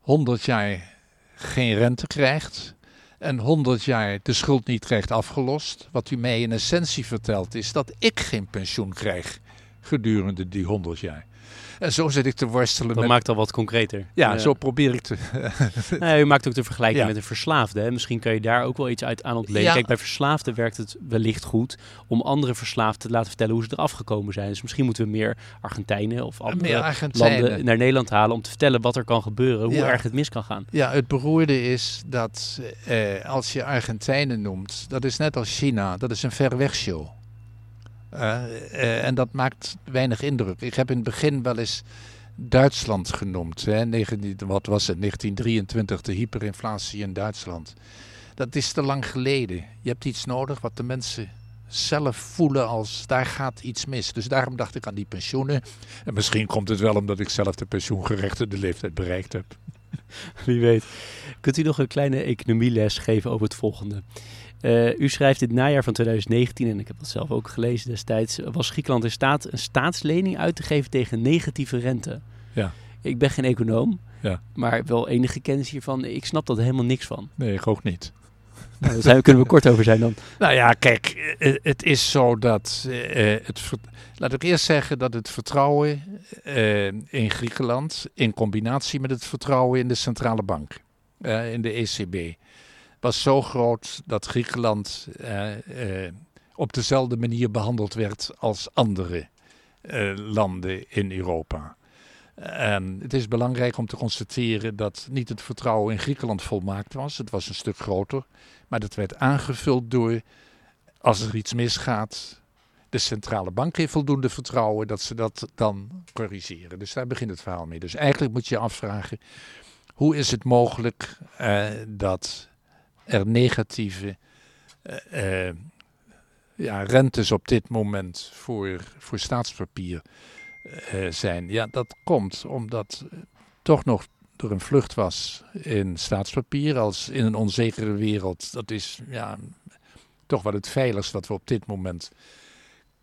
100 jaar geen rente krijgt en 100 jaar de schuld niet krijgt afgelost? Wat u mij in essentie vertelt is dat ik geen pensioen krijg gedurende die 100 jaar. En zo zit ik te worstelen. Dat maakt al wat concreter. Ja, zo probeer ik te. nou, u maakt ook de vergelijking met een verslaafde. Hè? Misschien kan je daar ook wel iets uit aan ontleden. Kijk, bij verslaafden werkt het wellicht goed om andere verslaafden te laten vertellen hoe ze eraf gekomen zijn. Dus misschien moeten we meer Argentijnen of andere landen naar Nederland halen om te vertellen wat er kan gebeuren, hoe erg het mis kan gaan. Ja, het beroerde is dat eh, als je Argentijnen noemt, dat is net als China, dat is een ver weg show. Uh, uh, en dat maakt weinig indruk. Ik heb in het begin wel eens Duitsland genoemd. Hè? 19, wat was het? 1923, de hyperinflatie in Duitsland. Dat is te lang geleden. Je hebt iets nodig wat de mensen zelf voelen als daar gaat iets mis. Dus daarom dacht ik aan die pensioenen. En misschien komt het wel omdat ik zelf de pensioengerechtigde leeftijd bereikt heb. Wie weet. Kunt u nog een kleine economieles geven over het volgende? Uh, u schrijft dit najaar van 2019, en ik heb dat zelf ook gelezen destijds, was Griekenland in staat een staatslening uit te geven tegen negatieve rente. Ja. Ik ben geen econoom, ja. maar wel enige kennis hiervan. Ik snap dat helemaal niks van. Nee, ik ook niet. Nou, daar kunnen we kort over zijn dan. Nou ja, kijk, eh, het is zo dat. Uh, het, laat ik eerst zeggen dat het vertrouwen uh, in Griekenland. in combinatie met het vertrouwen in de centrale bank, in de ECB was zo groot dat Griekenland eh, eh, op dezelfde manier behandeld werd als andere landen in Europa. En het is belangrijk om te constateren dat niet het vertrouwen in Griekenland volmaakt was. Het was een stuk groter. Maar dat werd aangevuld door, als er iets misgaat, de centrale bank heeft voldoende vertrouwen dat ze dat dan corrigeren. Dus daar begint het verhaal mee. Dus eigenlijk moet je je afvragen, hoe is het mogelijk uh, dat er negatieve uh, uh, ja, rentes op dit moment voor, voor staatspapier zijn? Ja, dat komt omdat toch nog er een vlucht was in staatspapier als in een onzekere wereld. Dat is ja, toch wel het veiligst wat we op dit moment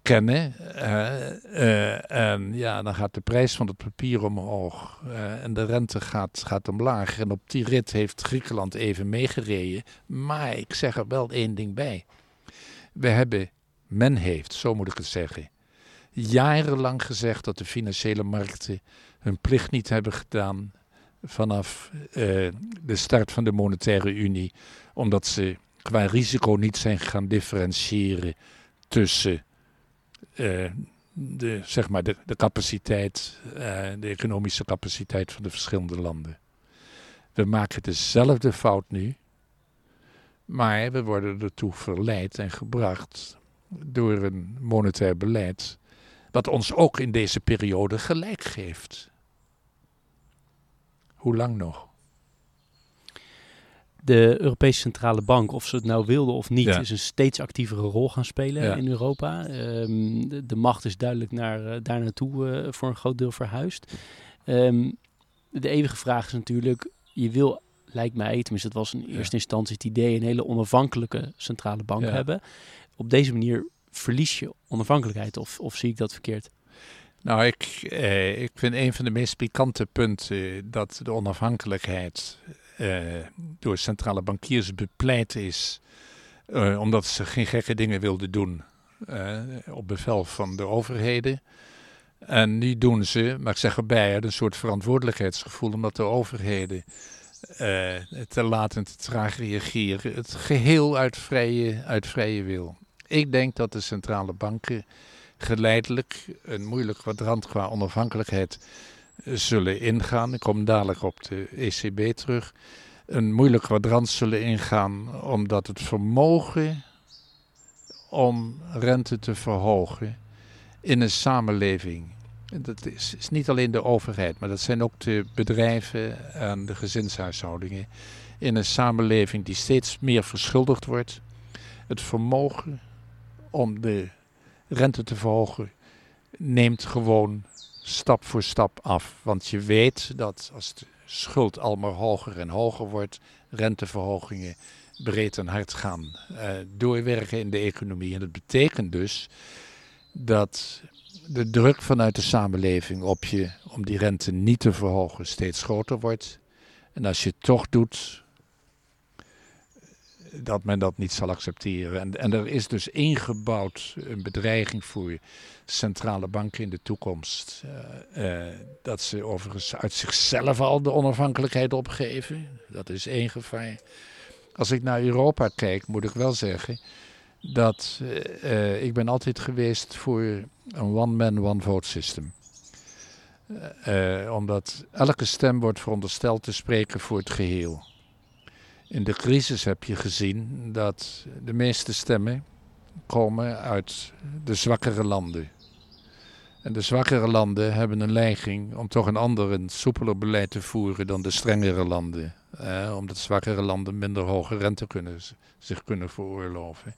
kennen. Uh, en ja, dan gaat de prijs van het papier omhoog uh, en de rente gaat, gaat omlaag. En op die rit heeft Griekenland even meegereden. Maar ik zeg er wel één ding bij. We hebben, men heeft, zo moet ik het zeggen, jarenlang gezegd dat de financiële markten hun plicht niet hebben gedaan vanaf de start van de monetaire unie, omdat ze qua risico niet zijn gaan differentiëren tussen de, zeg maar de, de capaciteit, uh, de economische capaciteit van de verschillende landen. We maken dezelfde fout nu, maar we worden ertoe verleid en gebracht door een monetair beleid, wat ons ook in deze periode gelijk geeft. Hoe lang nog? De Europese Centrale Bank, of ze het nou wilden of niet, is een steeds actievere rol gaan spelen in Europa. Ehm, de, macht is duidelijk naar, uh, daar naartoe uh, voor een groot deel verhuisd. Um, de eeuwige vraag is natuurlijk, je wil, lijkt mij, tenminste het was in eerste instantie het idee, een hele onafhankelijke centrale bank hebben. Op deze manier verlies je onafhankelijkheid, of, of zie ik dat verkeerd? Nou, ik, eh, ik vind een van de meest pikante punten dat de onafhankelijkheid door centrale bankiers bepleit is, uh, omdat ze geen gekke dingen wilden doen uh, op bevel van de overheden. En nu doen ze, maar ik zeg erbij, een soort verantwoordelijkheidsgevoel, omdat de overheden te laat en te traag reageren. Het geheel uit vrije, uit vrije wil. Ik denk dat de centrale banken geleidelijk een moeilijk kwadrant qua onafhankelijkheid zullen ingaan. Ik kom dadelijk op de ECB terug. Een moeilijk kwadrant zullen ingaan omdat het vermogen om rente te verhogen in een samenleving. Dat is, is, niet alleen de overheid, maar dat zijn ook de bedrijven en de gezinshuishoudingen. In een samenleving die steeds meer verschuldigd wordt. Het vermogen om de rente te verhogen neemt gewoon stap voor stap af. Want je weet dat als de schuld al maar hoger en hoger wordt, renteverhogingen breed en hard gaan uh, doorwerken in de economie. En dat betekent dus dat de druk vanuit de samenleving op je om die rente niet te verhogen steeds groter wordt. En als je het toch doet, dat men dat niet zal accepteren. En, en er is dus ingebouwd een bedreiging voor centrale banken in de toekomst. Uh, uh, dat ze overigens uit zichzelf al de onafhankelijkheid opgeven. Dat is één gevaar. Als ik naar Europa kijk, moet ik wel zeggen dat uh, ik ben altijd geweest voor een one-man, one-vote system. omdat elke stem wordt verondersteld te spreken voor het geheel. In de crisis heb je gezien dat de meeste stemmen komen uit de zwakkere landen. En de zwakkere landen hebben een neiging om toch een ander, een soepeler beleid te voeren dan de strengere landen. Eh, omdat zwakkere landen minder hoge rente kunnen, zich kunnen veroorloven.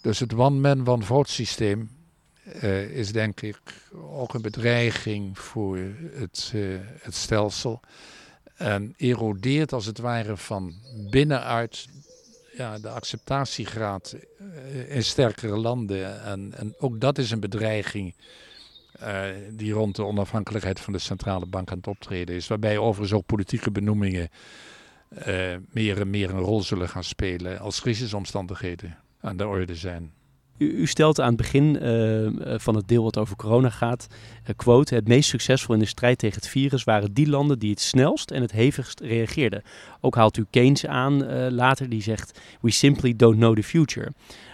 Dus het one-man, one-vote systeem uh, is denk ik ook een bedreiging voor het, uh, het stelsel. En erodeert als het ware van binnenuit ja, de acceptatiegraad eh, in sterkere landen. En, en ook dat is een bedreiging uh, die rond de onafhankelijkheid van de centrale bank aan het optreden is. Waarbij overigens ook politieke benoemingen uh, meer en meer een rol zullen gaan spelen als crisisomstandigheden aan de orde zijn. U, stelt aan het begin uh, van het deel wat over corona gaat, uh, quote, het meest succesvol in de strijd tegen het virus waren die landen die het snelst en het hevigst reageerden. Ook haalt u Keynes aan later, die zegt, we simply don't know the future.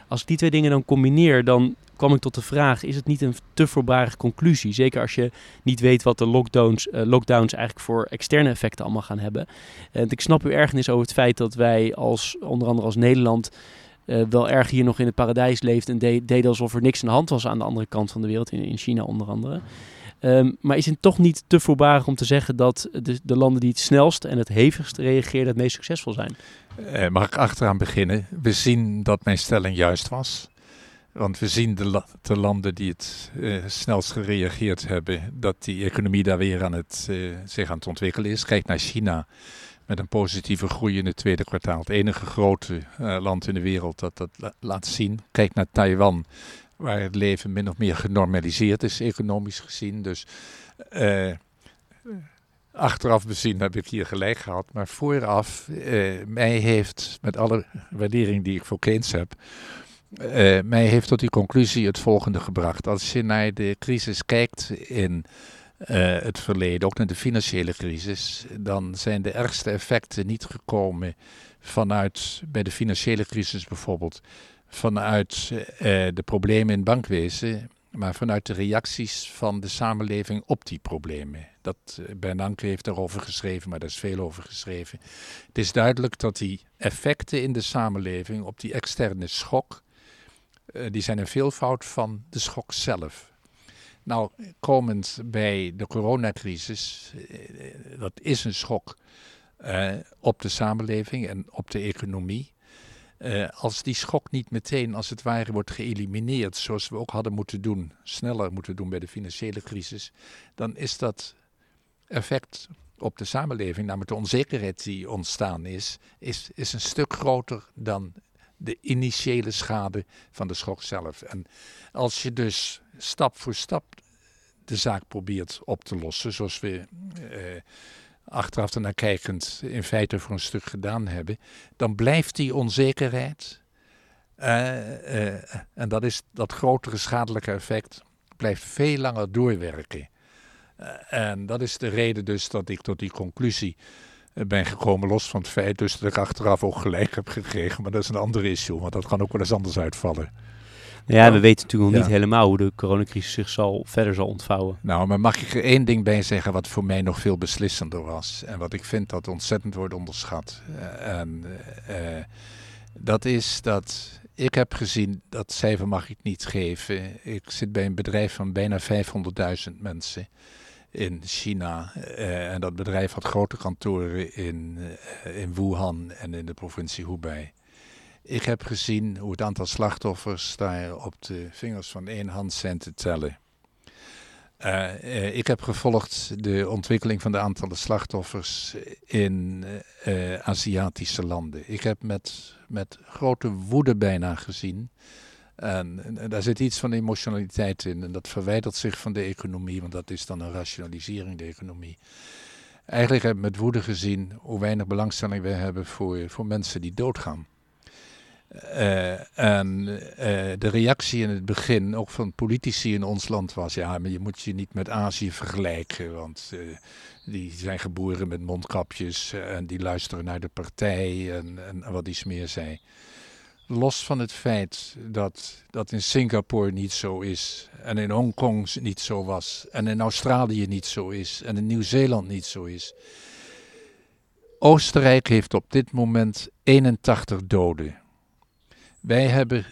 Als ik die twee dingen dan combineer, dan kwam ik tot de vraag: is het niet een te voorbarige conclusie? Zeker als je niet weet wat de lockdowns, lockdowns eigenlijk voor externe effecten allemaal gaan hebben. En ik snap uw ergernis over het feit dat wij als onder andere als Nederland uh, wel erg hier nog in het paradijs leeft en de deden alsof er niks aan de hand was aan de andere kant van de wereld, in, in China onder andere. Um, maar is het toch niet te voorbarig om te zeggen dat de, de, landen die het snelst en het hevigst reageerden het meest succesvol zijn? Uh, mag ik achteraan beginnen? We zien dat mijn stelling juist was. Want we zien de, de landen die het uh, snelst gereageerd hebben, dat die economie daar weer aan het, zich aan het ontwikkelen is. Kijk naar China met een positieve groei in het tweede kwartaal. Het enige grote uh, land in de wereld dat dat la laat zien. Kijk naar Taiwan, waar het leven min of meer genormaliseerd is, economisch gezien. Dus achteraf bezien heb ik hier gelijk gehad. Maar vooraf, mij heeft, met alle waardering die ik voor Keynes heb mij heeft tot die conclusie het volgende gebracht. Als je naar de crisis kijkt in uh, het verleden, ook naar de financiële crisis, dan zijn de ergste effecten niet gekomen vanuit, bij de financiële crisis bijvoorbeeld, vanuit uh, de problemen in het bankwezen, maar vanuit de reacties van de samenleving op die problemen. Dat, Bernanke heeft daarover geschreven, maar daar is veel over geschreven. Het is duidelijk dat die effecten in de samenleving op die externe schok, die zijn een veelvoud van de schok zelf. Nou, komend bij de coronacrisis, uh, dat is een schok uh, op de samenleving en op de economie. als die schok niet meteen als het ware wordt geëlimineerd, zoals we ook hadden moeten doen, sneller moeten doen bij de financiële crisis, dan is dat effect op de samenleving, namelijk de onzekerheid die ontstaan is, is, is een stuk groter dan de initiële schade van de schok zelf. En als je dus stap voor stap de zaak probeert op te lossen, zoals we eh, achteraf ernaar kijkend in feite voor een stuk gedaan hebben, dan blijft die onzekerheid, uh, uh, en dat is dat grotere schadelijke effect, blijft veel langer doorwerken. Uh, en dat is de reden dus dat ik tot die conclusie ben gekomen, los van het feit dus dat ik achteraf ook gelijk heb gekregen. Maar dat is een andere issue, want dat kan ook wel eens anders uitvallen. Ja, we weten natuurlijk nog niet helemaal hoe de coronacrisis zich zal, verder zal ontvouwen. Nou, maar mag ik er één ding bij zeggen wat voor mij nog veel beslissender was. En wat ik vind dat ontzettend wordt onderschat. Uh, en uh, dat is dat ik heb gezien, dat cijfer mag ik niet geven. Ik zit bij een bedrijf van bijna 500.000 mensen in China. Uh, en dat bedrijf had grote kantoren in, uh, in Wuhan en in de provincie Hubei. Ik heb gezien hoe het aantal slachtoffers daar op de vingers van één hand zijn te tellen. Uh, ik heb gevolgd de ontwikkeling van de aantallen slachtoffers in Aziatische landen. Ik heb met, met grote woede bijna gezien en, daar zit iets van emotionaliteit in. En dat verwijdert zich van de economie, want dat is dan een rationalisering, de economie. Eigenlijk hebben we met woede gezien hoe weinig belangstelling we hebben voor, voor mensen die doodgaan. Uh, en uh, de reactie in het begin, ook van politici in ons land, was: ja, maar je moet je niet met Azië vergelijken, want uh, die zijn geboren met mondkapjes en die luisteren naar de partij en, en wat iets meer zei los van het feit dat dat in Singapore niet zo is en in Hongkong niet zo was en in Australië niet zo is en in Nieuw-Zeeland niet zo is. Oostenrijk heeft op dit moment 81 doden. Wij hebben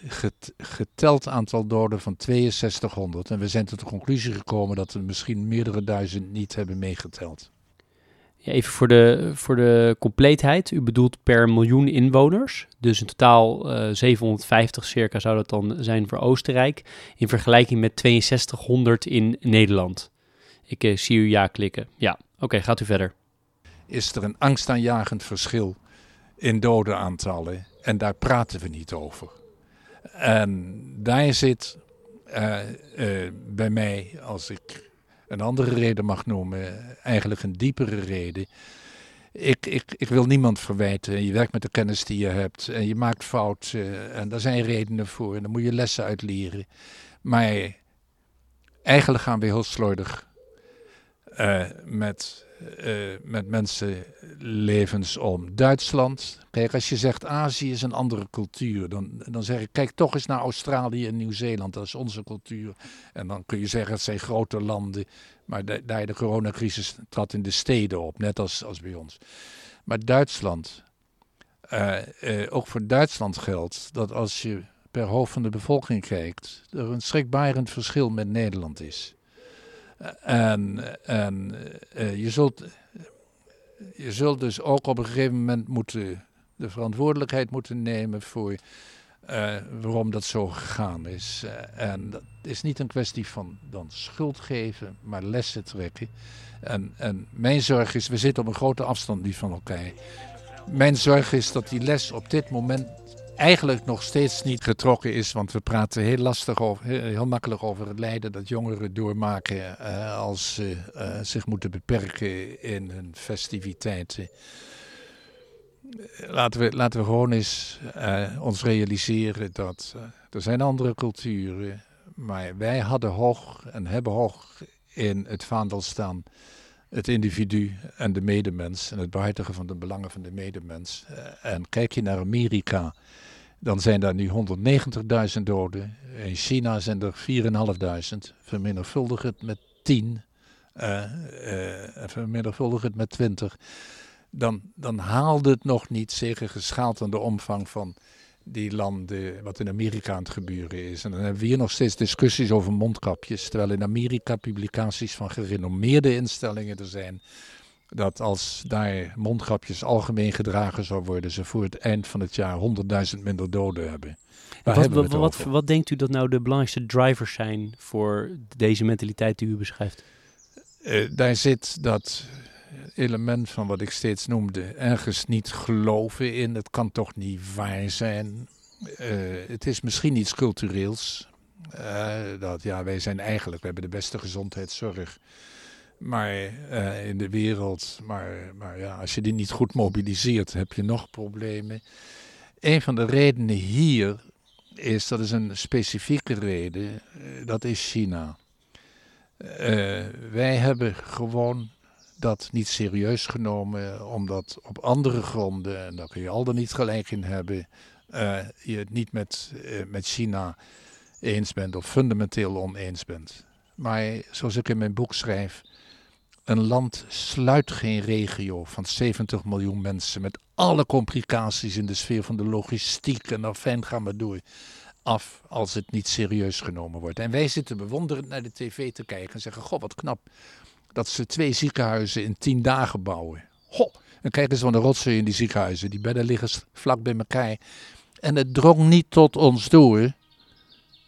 geteld aantal doden van 6200 en we zijn tot de conclusie gekomen dat we misschien meerdere duizend niet hebben meegeteld. Ja, even voor de, voor de compleetheid. U bedoelt per miljoen inwoners. Dus in totaal uh, eh, 750 circa zou dat dan zijn voor Oostenrijk. In vergelijking met 6200 in Nederland. Ik uh, zie u ja klikken. Ja, oké, gaat u verder. Is er een angstaanjagend verschil in dodenaantallen? En daar praten we niet over. En daar zit uh, bij mij, als ik een andere reden mag noemen, eigenlijk een diepere reden. Ik, ik, ik wil niemand verwijten. Je werkt met de kennis die je hebt en je maakt fouten en daar zijn redenen voor en daar moet je lessen uit leren. Maar eigenlijk gaan we heel slordig uh, met, uh, met mensenlevens om. Duitsland, kijk, als je zegt Azië is een andere cultuur, dan, dan zeg ik, kijk toch eens naar Australië en Nieuw-Zeeland, dat is onze cultuur. En dan kun je zeggen, het zijn grote landen, maar de, daar de coronacrisis trad in de steden op, net als, als bij ons. Maar Duitsland, uh, ook voor Duitsland geldt dat als je per hoofd van de bevolking kijkt, er een schrikbarend verschil met Nederland is. En, en uh, je, zult, je zult dus ook op een gegeven moment moeten de verantwoordelijkheid moeten nemen voor uh, waarom dat zo gegaan is. Uh, en dat is niet een kwestie van dan schuld geven, maar lessen trekken. En, en mijn zorg is, we zitten op een grote afstand nu van elkaar. Mijn zorg is dat die les op dit moment eigenlijk nog steeds niet getrokken is. Want we praten heel lastig over, heel, makkelijk over het lijden dat jongeren doormaken uh, als ze uh, zich moeten beperken in hun festiviteiten. Laten we, laten we gewoon eens ons realiseren dat er zijn andere culturen. Maar wij hadden hoog en hebben hoog in het vaandel staan het individu en de medemens en het behartigen van de belangen van de medemens. En kijk je naar Amerika, dan zijn daar nu 190.000 doden. In China zijn er 4.500. Vermenigvuldig het met 10. Uh, uh, vermenigvuldig het met 20. Dan, dan haalde het nog niet, zeker geschaald aan de omvang van die landen, wat in Amerika aan het gebeuren is. En dan hebben we hier nog steeds discussies over mondkapjes. Terwijl in Amerika publicaties van gerenommeerde instellingen er zijn dat als daar mondkapjes algemeen gedragen zou worden, ze voor het eind van het jaar 100.000 minder doden hebben. Wat, wat, wat, wat, denkt u dat nou de belangrijkste drivers zijn voor deze mentaliteit die u beschrijft? Uh, daar zit dat element van wat ik steeds noemde, ergens niet geloven in. Het kan toch niet waar zijn. Uh, het is misschien iets cultureels. Uh, dat ja, wij zijn eigenlijk, we hebben de beste gezondheidszorg maar uh, in de wereld. Maar, maar ja, als je die niet goed mobiliseert, heb je nog problemen. Een van de redenen hier is, dat is een specifieke reden, uh, dat is China. Uh, wij hebben gewoon dat niet serieus genomen, omdat op andere gronden, en daar kun je al dan niet gelijk in hebben, je het niet met, met China eens bent of fundamenteel oneens bent. Maar zoals ik in mijn boek schrijf, een land sluit geen regio van 70 miljoen mensen met alle complicaties in de sfeer van de logistiek en afijn gaan we door af als het niet serieus genomen wordt. En wij zitten bewonderend naar de tv te kijken en zeggen, goh wat knap dat ze twee ziekenhuizen in tien dagen bouwen. Ho, en kijk eens van de rotzooi in die ziekenhuizen, die bedden liggen vlak bij elkaar. En het drong niet tot ons door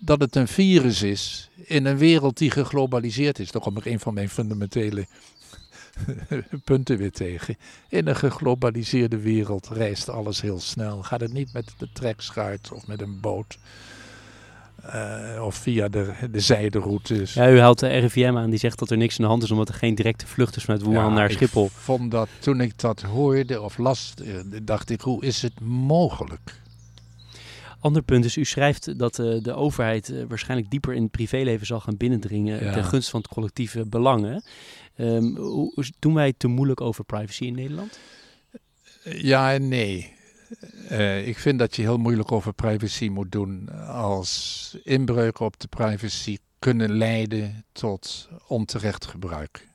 dat het een virus is in een wereld die geglobaliseerd is. Daar kom ik een van mijn fundamentele punten weer tegen. In een geglobaliseerde wereld reist alles heel snel. Gaat het niet met de trekschuit of met een boot. Uh, of via de, de zijderoutes. Ja, u haalt de RIVM aan die zegt dat er niks aan de hand is omdat er geen directe vlucht is vanuit Wuhan ja, naar Schiphol. Ik vond dat toen ik dat hoorde of las, eh, dacht ik, hoe is het mogelijk? Ander punt is, u schrijft dat uh, de overheid uh, waarschijnlijk dieper in het privéleven zal gaan binnendringen ja. ten gunste van het collectieve belangen. Um, hoe, doen wij te moeilijk over privacy in Nederland? Ja en nee. Uh, ik vind dat je heel moeilijk over privacy moet doen als inbreuken op de privacy kunnen leiden tot onterecht gebruik.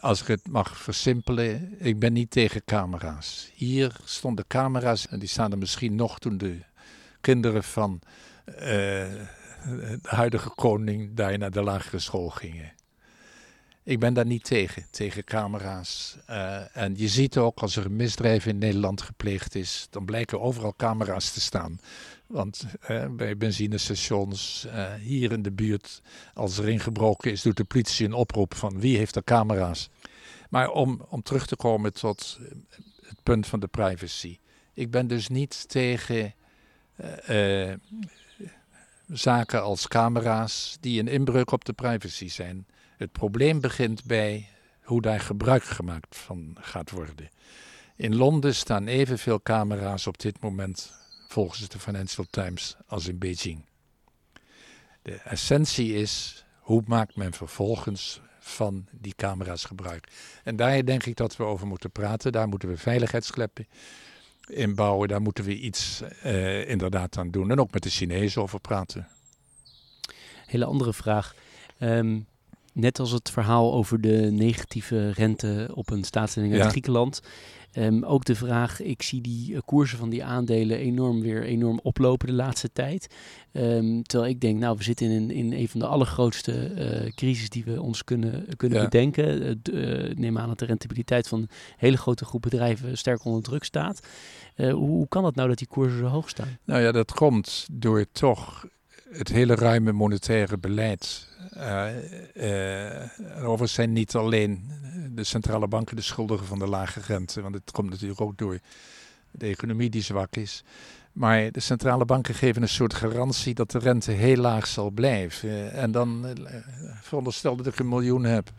Als ik het mag versimpelen, ik ben niet tegen camera's. Hier stonden camera's en die staan er misschien nog toen de kinderen van uh, de huidige koning daar naar de lagere school gingen. Ik ben daar niet tegen, tegen camera's. Uh, en je ziet ook als er een misdrijf in Nederland gepleegd is, dan blijken overal camera's te staan. Want uh, bij benzinestations, uh, hier in de buurt, als er ingebroken is, doet de politie een oproep van wie heeft er camera's. Maar om, om terug te komen tot het punt van de privacy. Ik ben dus niet tegen zaken als camera's die een inbreuk op de privacy zijn. Het probleem begint bij hoe daar gebruik gemaakt van gaat worden. In Londen staan evenveel camera's op dit moment, volgens de Financial Times, als in Beijing. De essentie is, hoe maakt men vervolgens van die camera's gebruik. En daar denk ik dat we over moeten praten. Daar moeten we veiligheidskleppen inbouwen. Daar moeten we iets uh, inderdaad aan doen. En ook met de Chinezen over praten. Hele andere vraag. Um, net als het verhaal over de negatieve rente op een staatslening uit Griekenland. Um, ook de vraag, ik zie die uh, koersen van die aandelen enorm weer enorm oplopen de laatste tijd. Um, terwijl ik denk, nou, we zitten in, in een van de allergrootste uh, crisis die we ons kunnen, kunnen bedenken. Uh, neem aan dat de rentabiliteit van een hele grote groep bedrijven sterk onder druk staat. Hoe, hoe kan het nou dat die koersen zo hoog staan? Nou ja, dat komt door toch het hele ruime monetaire beleid. Uh, overigens zijn niet alleen de centrale banken de schuldigen van de lage rente, want het komt natuurlijk ook door de economie die zwak is. Maar de centrale banken geven een soort garantie dat de rente heel laag zal blijven. En dan veronderstel dat ik een miljoen heb.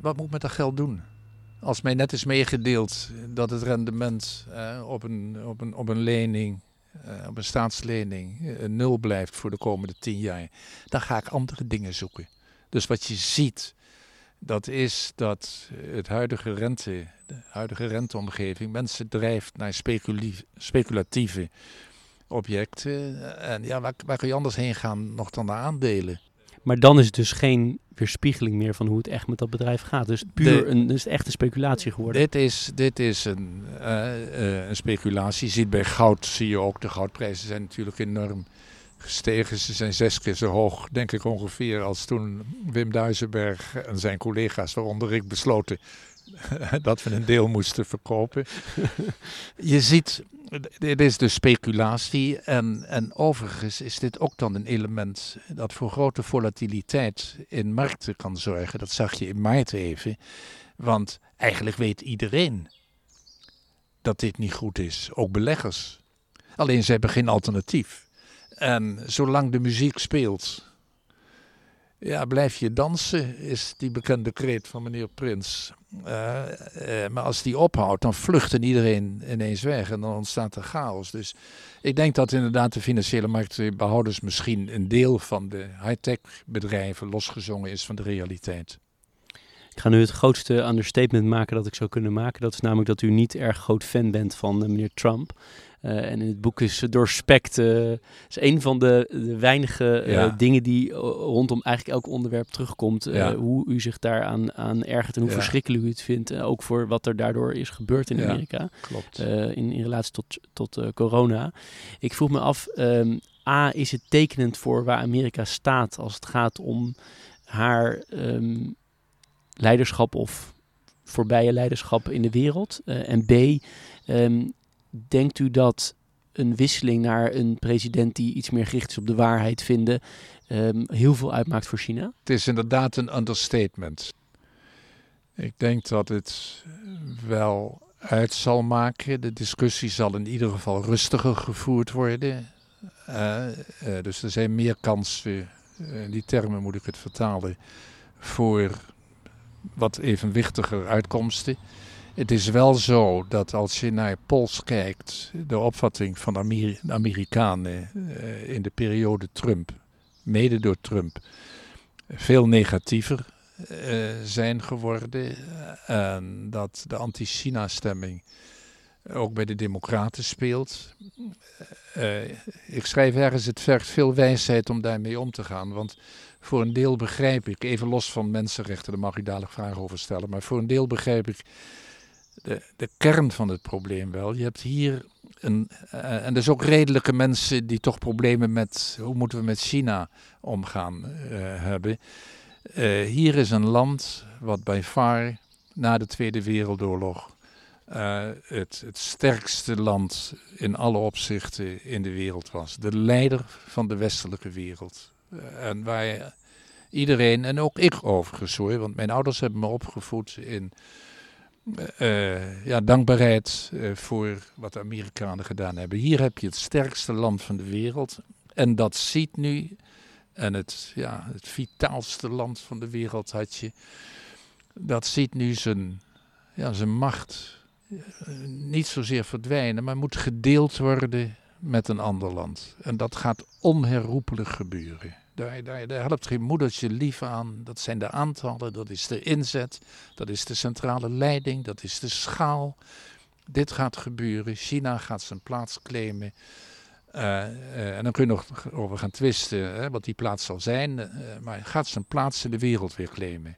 wat moet ik met dat geld doen? Als mij net is meegedeeld dat het rendement op, een, op, een, op een lening uh, op een staatslening uh, nul blijft voor de komende tien jaar, dan ga ik andere dingen zoeken. Dus wat je ziet, dat is dat het huidige rente, de huidige renteomgeving mensen drijft naar speculatieve objecten. En ja, waar, waar kun je anders heen gaan nog dan naar aandelen? Maar dan is het dus geen weerspiegeling meer van hoe het echt met dat bedrijf gaat. Dus puur een, dus echt een speculatie geworden. Dit is, dit is een, uh, een speculatie. Je ziet bij goud, zie je ook, de goudprijzen zijn natuurlijk enorm gestegen. Ze zijn zes keer zo hoog, denk ik ongeveer, als toen Wim Duisenberg en zijn collega's, waaronder ik, besloten dat we een deel moesten verkopen. je ziet dit is dus speculatie. En, en overigens is dit ook dan een element dat voor grote volatiliteit in markten kan zorgen. Dat zag je in maart even. Want eigenlijk weet iedereen dat dit niet goed is. Ook beleggers. Alleen ze hebben geen alternatief. En zolang de muziek speelt, ja, blijf je dansen, is die bekende kreet van meneer Prins. Uh, maar als die ophoudt, dan vlucht iedereen ineens weg en dan ontstaat er chaos. Dus ik denk dat inderdaad de financiële marktbehouders misschien een deel van de high-tech bedrijven losgezongen is van de realiteit. Ik ga nu het grootste understatement maken dat ik zou kunnen maken. Dat is namelijk dat u niet erg groot fan bent van meneer Trump. Uh, en in het boek is doorspekt. Uh, is een van de, de weinige uh, dingen die rondom eigenlijk elk onderwerp terugkomt. Ja. Hoe u zich daaraan aan ergert en hoe ja. verschrikkelijk u het vindt. ook voor wat er daardoor is gebeurd in Amerika. Klopt. in, in relatie tot, tot corona. Ik vroeg me af, um, A, is het tekenend voor waar Amerika staat als het gaat om haar um, leiderschap of voorbije leiderschap in de wereld? en B, um, denkt u dat een wisseling naar een president die iets meer gericht is op de waarheid vinden, um, heel veel uitmaakt voor China? Het is inderdaad een understatement. Ik denk dat het wel uit zal maken. De discussie zal in ieder geval rustiger gevoerd worden. Uh, uh, dus er zijn meer kansen, uh, in die termen moet ik het vertalen, voor wat evenwichtiger uitkomsten. Het is wel zo dat als je naar polls kijkt, de opvatting van de Amerikanen uh, in de periode Trump, mede door Trump, veel negatiever uh, zijn geworden. En dat de anti-China-stemming ook bij de Democraten speelt. Ik schrijf ergens: het vergt veel wijsheid om daarmee om te gaan. Want voor een deel begrijp ik, even los van mensenrechten, daar mag u dadelijk vragen over stellen, maar voor een deel begrijp ik de, de kern van het probleem wel. Je hebt hier een, uh, en dus ook redelijke mensen die toch problemen met hoe moeten we met China omgaan uh, hebben. Uh, hier is een land wat bij far na de Tweede Wereldoorlog het, het sterkste land in alle opzichten in de wereld was. De leider van de westelijke wereld. en waar iedereen, en ook ik overigens want mijn ouders hebben me opgevoed in uh, ja, dankbaarheid uh, voor wat de Amerikanen gedaan hebben. Hier heb je het sterkste land van de wereld. En dat ziet nu, en het, ja, het vitaalste land van de wereld had je, dat ziet nu zijn, ja, zijn macht uh, niet zozeer verdwijnen, maar moet gedeeld worden met een ander land. En dat gaat onherroepelijk gebeuren. Daar, helpt geen moedertje lief aan. Dat zijn de aantallen, dat is de inzet, dat is de centrale leiding, dat is de schaal. Dit gaat gebeuren. China gaat zijn plaats claimen. Uh, uh, en dan kun je nog over gaan twisten hè, wat die plaats zal zijn. Uh, maar gaat zijn plaats in de wereld weer claimen.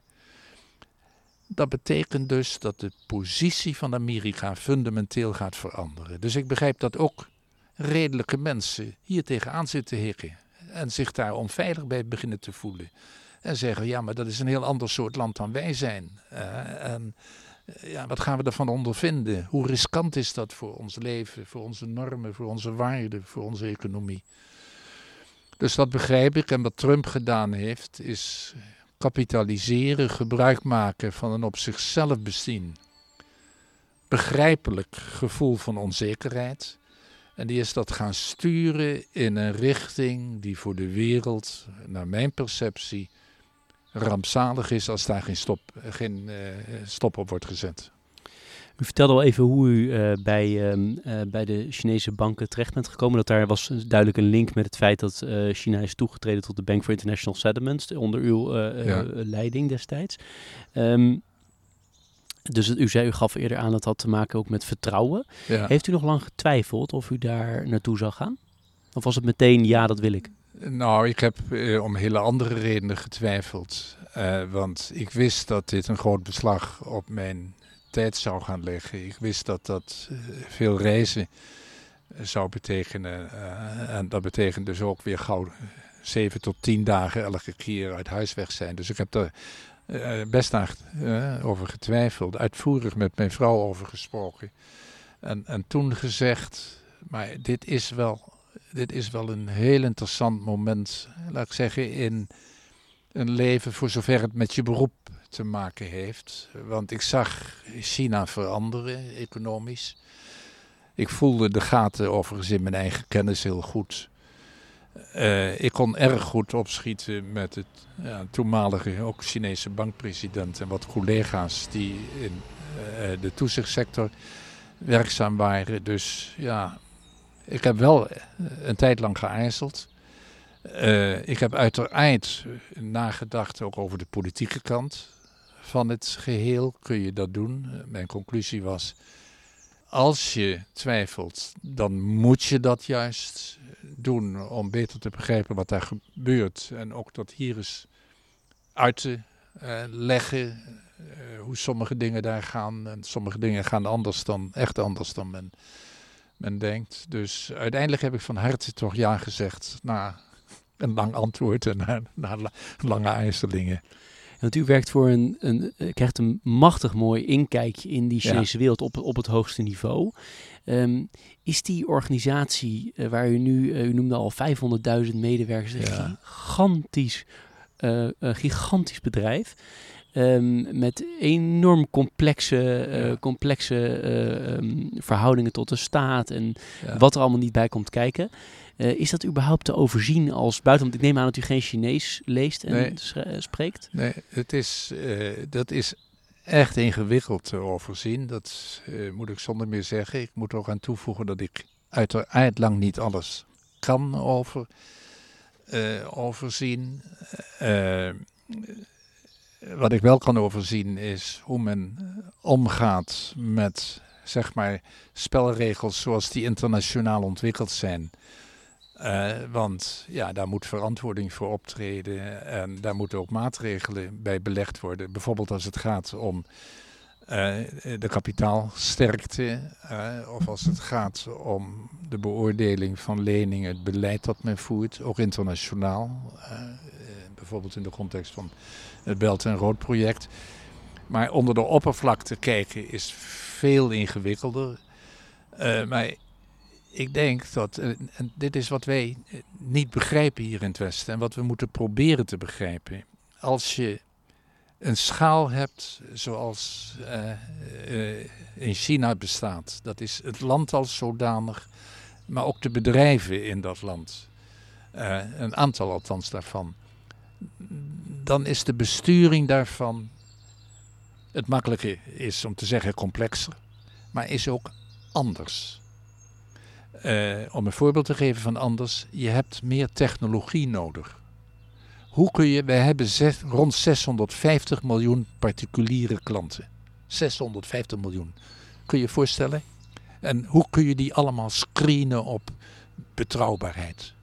Dat betekent dus dat de positie van Amerika fundamenteel gaat veranderen. Dus ik begrijp dat ook redelijke mensen hier tegenaan zitten hikken. En zich daar onveilig bij beginnen te voelen. En zeggen, ja, maar dat is een heel ander soort land dan wij zijn. en ja, wat gaan we ervan ondervinden? Hoe riskant is dat voor ons leven, voor onze normen, voor onze waarden, voor onze economie? Dus dat begrijp ik. En wat Trump gedaan heeft, is kapitaliseren, gebruik maken van een op zichzelf bezien begrijpelijk gevoel van onzekerheid. En die is dat gaan sturen in een richting die voor de wereld, naar mijn perceptie, rampzalig is als daar geen stop, geen, uh, stop op wordt gezet. U vertelde al even hoe u uh, bij, uh, bij de Chinese banken terecht bent gekomen. Dat daar was duidelijk een link met het feit dat China is toegetreden tot de Bank for International Settlements onder uw ja. leiding destijds. Um, dus u zei, u gaf eerder aan dat had te maken ook met vertrouwen. Ja. Heeft u nog lang getwijfeld of u daar naartoe zou gaan? Of was het meteen ja, dat wil ik? Nou, ik heb eh, om hele andere redenen getwijfeld. Uh, want ik wist dat dit een groot beslag op mijn tijd zou gaan leggen. Ik wist dat dat uh, veel reizen zou betekenen. en dat betekent dus ook weer gauw zeven tot tien dagen elke keer uit huis weg zijn. Dus ik heb er best naar over getwijfeld. Uitvoerig met mijn vrouw over gesproken. En, en toen gezegd, maar dit is wel dit is wel een heel interessant moment, laat ik zeggen, in een leven voor zover het met je beroep te maken heeft. Want ik zag China veranderen, economisch. Ik voelde de gaten overigens in mijn eigen kennis heel goed. Uh, ik kon erg goed opschieten met het ja, toenmalige ook Chinese bankpresident en wat collega's die in uh, de toezichtssector werkzaam waren. Dus ja, ik heb wel eh, een tijd lang geaarzeld. Uh, ik heb uiteraard nagedacht ook over de politieke kant van het geheel. Kun je dat doen? Mijn conclusie was, als je twijfelt, dan moet je dat juist doen om beter te begrijpen wat daar gebeurt. En ook dat hier eens uit te uh, leggen uh, hoe sommige dingen daar gaan. En sommige dingen gaan anders dan, echt anders dan men men denkt. Dus uiteindelijk heb ik van harte toch ja gezegd na een lang antwoord en na, na lange ijzerlingen. Want u werkt voor een, een, krijgt een machtig mooi inkijkje in die Chinese wereld op, op het hoogste niveau. Um, is die organisatie uh, waar u nu, uh, u noemde al 500.000 medewerkers, een gigantisch, uh, gigantisch bedrijf. Um, met enorm complexe, complexe um, verhoudingen tot de staat en ja. wat er allemaal niet bij komt kijken. Uh, is dat überhaupt te overzien als buiten? Want ik neem aan dat u geen Chinees leest en nee. spreekt. Nee, het is, dat is echt ingewikkeld te overzien. Dat moet ik zonder meer zeggen. Ik moet er ook aan toevoegen dat ik uiteraard lang niet alles kan over, overzien wat ik wel kan overzien is hoe men eh, omgaat met zeg maar spelregels zoals die internationaal ontwikkeld zijn. Uh, want ja, daar moet verantwoording voor optreden en daar moeten ook maatregelen bij belegd worden. Bijvoorbeeld als het gaat om uh, de kapitaalsterkte uh, of als het gaat om de beoordeling van leningen, het beleid dat men voert, ook internationaal. bijvoorbeeld in de context van het Belt en Rood project. Maar onder de oppervlakte kijken is veel ingewikkelder. Maar ik denk dat, en dit is wat wij niet begrijpen hier in het Westen en wat we moeten proberen te begrijpen. Als je een schaal hebt zoals uh, in China bestaat, dat is het land als zodanig, maar ook de bedrijven in dat land. een aantal althans daarvan dan is de besturing daarvan, het makkelijke is om te zeggen complexer, maar is ook anders. Uh, om een voorbeeld te geven van anders, je hebt meer technologie nodig. Hoe kun je, wij hebben zes, rond 650 miljoen particuliere klanten. 650 miljoen. Kun je je voorstellen? En hoe kun je die allemaal screenen op betrouwbaarheid?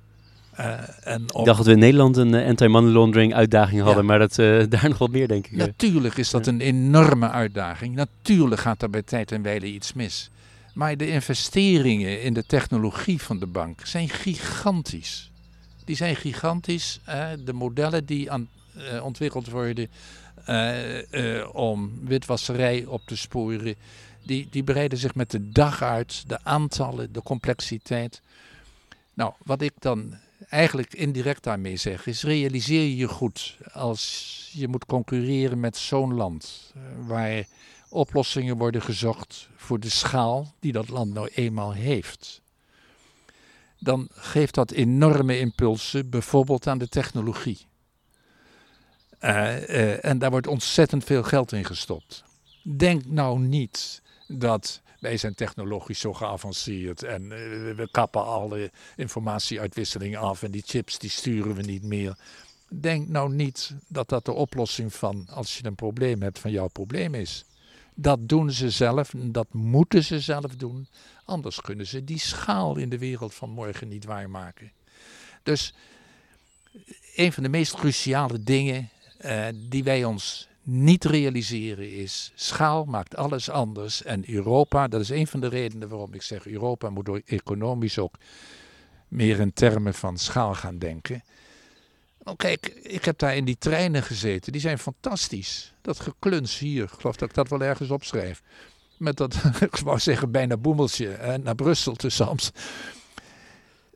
Uh, en Ik dacht dat we in Nederland een uh, anti-money laundering uitdaging hadden, maar dat, uh, daar nog wat meer denk ik. Natuurlijk is dat een enorme uitdaging. Natuurlijk gaat er bij tijd en wijle iets mis. Maar de investeringen in de technologie van de bank zijn gigantisch. Die zijn gigantisch. de modellen die aan, ontwikkeld worden om witwasserij op te sporen, die, die breiden zich met de dag uit. De aantallen, de complexiteit. Nou, wat ik dan eigenlijk indirect daarmee zeg, is realiseer je je goed als je moet concurreren met zo'n land eh, waar oplossingen worden gezocht voor de schaal die dat land nou eenmaal heeft. Dan geeft dat enorme impulsen, bijvoorbeeld aan de technologie. Uh, uh, en daar wordt ontzettend veel geld in gestopt. Denk nou niet dat wij zijn technologisch zo geavanceerd en uh, we kappen alle informatieuitwisseling af en die chips die sturen we niet meer. Denk nou niet dat dat de oplossing van als je een probleem hebt van jouw probleem is. Dat doen ze zelf dat moeten ze zelf doen. Anders kunnen ze die schaal in de wereld van morgen niet waarmaken. Dus een van de meest cruciale dingen uh, die wij ons niet realiseren is, schaal maakt alles anders. En Europa, dat is een van de redenen waarom ik zeg, Europa moet economisch ook meer in termen van schaal gaan denken. Nou, kijk, ik heb daar in die treinen gezeten, die zijn fantastisch. Dat gekluns hier, ik geloof dat ik dat wel ergens opschrijf. Met dat, ik wou zeggen, bijna boemeltje hè, naar Brussel tussen Amsterdam.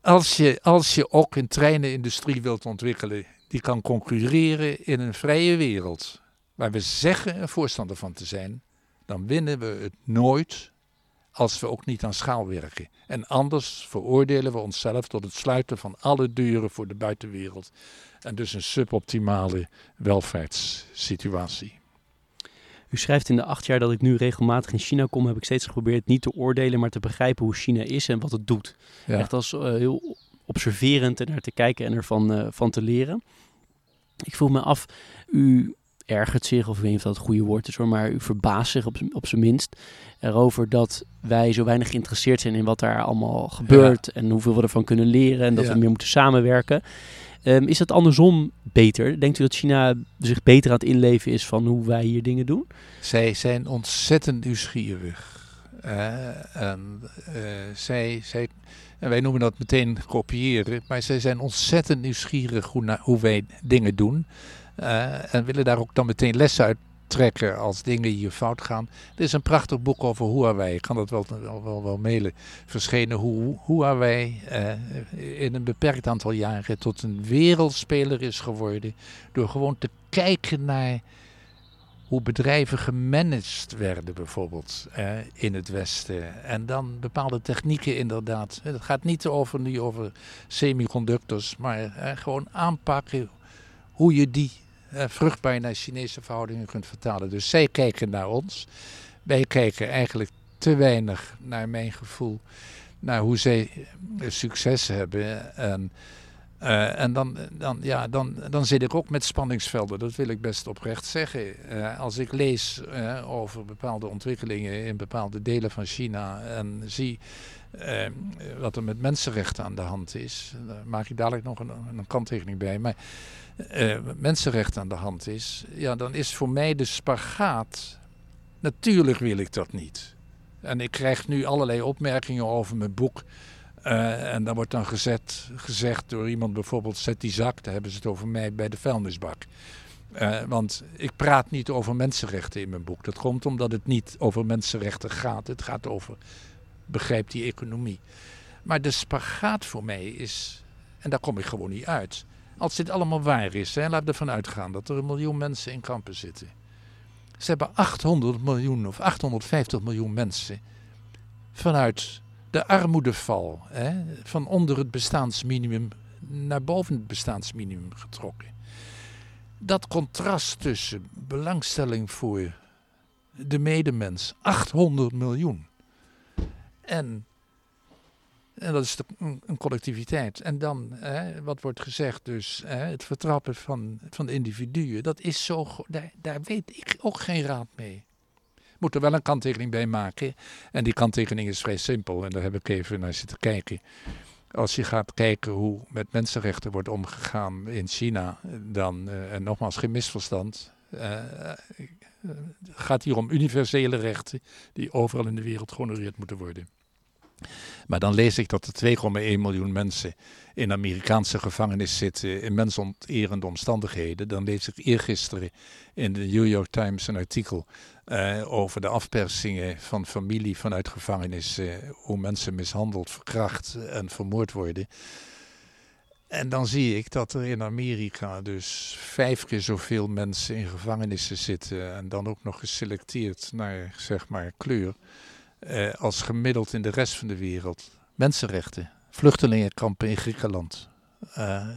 Als je, als je ook een treinenindustrie wilt ontwikkelen die kan concurreren in een vrije wereld, waar we zeggen een voorstander van te zijn, dan winnen we het nooit als we ook niet aan schaal werken. En anders veroordelen we onszelf tot het sluiten van alle deuren voor de buitenwereld. En dus een suboptimale welvaartssituatie. U schrijft in de acht jaar dat ik nu regelmatig in China kom, heb ik steeds geprobeerd niet te oordelen, maar te begrijpen hoe China is en wat het doet. Echt als uh, heel observerend er naar te kijken en ervan uh, van te leren. Ik vroeg me af, u ergert zich, of ik weet niet of dat het goede woord is hoor, maar u verbaast zich op, op zijn minst erover dat wij zo weinig geïnteresseerd zijn in wat daar allemaal gebeurt en hoeveel we ervan kunnen leren en dat we meer moeten samenwerken. Um, is dat andersom beter? Denkt u dat China zich beter aan het inleven is van hoe wij hier dingen doen? Zij zijn ontzettend nieuwsgierig. En, uh, zij, zij, en wij noemen dat meteen kopiëren, maar zij zijn ontzettend nieuwsgierig hoe, hoe wij dingen doen. En willen daar ook dan meteen lessen uit trekken als dingen hier fout gaan. Er is een prachtig boek over Huawei, ik kan dat wel, wel, wel, mailen, verschenen hoe Huawei uh, in een beperkt aantal jaren tot een wereldspeler is geworden door gewoon te kijken naar hoe bedrijven gemanaged werden bijvoorbeeld uh, in het Westen. En dan bepaalde technieken inderdaad. Het gaat niet over, nu over semiconductors, maar gewoon aanpakken hoe je die vruchtbaar naar Chinese verhoudingen kunt vertalen. Dus zij kijken naar ons. Wij kijken eigenlijk te weinig, naar mijn gevoel, naar hoe zij eh, succes hebben. En, uh, en dan, dan, ja, dan, dan zit ik ook met spanningsvelden, dat wil ik best oprecht zeggen. Als ik lees over bepaalde ontwikkelingen in bepaalde delen van China en zie wat er met mensenrechten aan de hand is, daar maak ik dadelijk nog een, een kanttekening bij. Maar uh, mensenrechten aan de hand is, ja, dan is voor mij de spagaat. Natuurlijk wil ik dat niet. En ik krijg nu allerlei opmerkingen over mijn boek. Uh, en daar wordt dan gezet, gezegd door iemand bijvoorbeeld, zet die zak, daar hebben ze het over mij bij de vuilnisbak. Want ik praat niet over mensenrechten in mijn boek. Dat komt omdat het niet over mensenrechten gaat. Het gaat over, begrijp die economie. Maar de spagaat voor mij is, en daar kom ik gewoon niet uit als dit allemaal waar is, hè, laat ervan uitgaan dat er een miljoen mensen in kampen zitten. Ze hebben 800 miljoen of 850 miljoen mensen vanuit de armoedeval, hè, van onder het bestaansminimum naar boven het bestaansminimum getrokken. Dat contrast tussen belangstelling voor de medemens, 800 miljoen, en En dat is de, een, collectiviteit. En dan, hè, wat wordt gezegd, dus hè, het vertrappen van, van de individuen, dat is zo, daar, daar weet ik ook geen raad mee. Moet er wel een kanttekening bij maken. En die kanttekening is vrij simpel. En daar heb ik even naar zitten kijken. Als je gaat kijken hoe met mensenrechten wordt omgegaan in China, dan, uh, en nogmaals geen misverstand, uh, gaat hier om universele rechten die overal in de wereld gehonoreerd moeten worden. Maar dan lees ik dat er 2,1 miljoen mensen in Amerikaanse gevangenis zitten in mensonterende omstandigheden. Dan lees ik eergisteren in de New York Times een artikel uh, over de afpersingen van familie vanuit gevangenis. Uh, hoe mensen mishandeld, verkracht en vermoord worden. En dan zie ik dat er in Amerika dus vijf keer zoveel mensen in gevangenissen zitten. En dan ook nog geselecteerd naar zeg maar kleur eh, als gemiddeld in de rest van de wereld. Mensenrechten, vluchtelingenkampen in Griekenland, uh,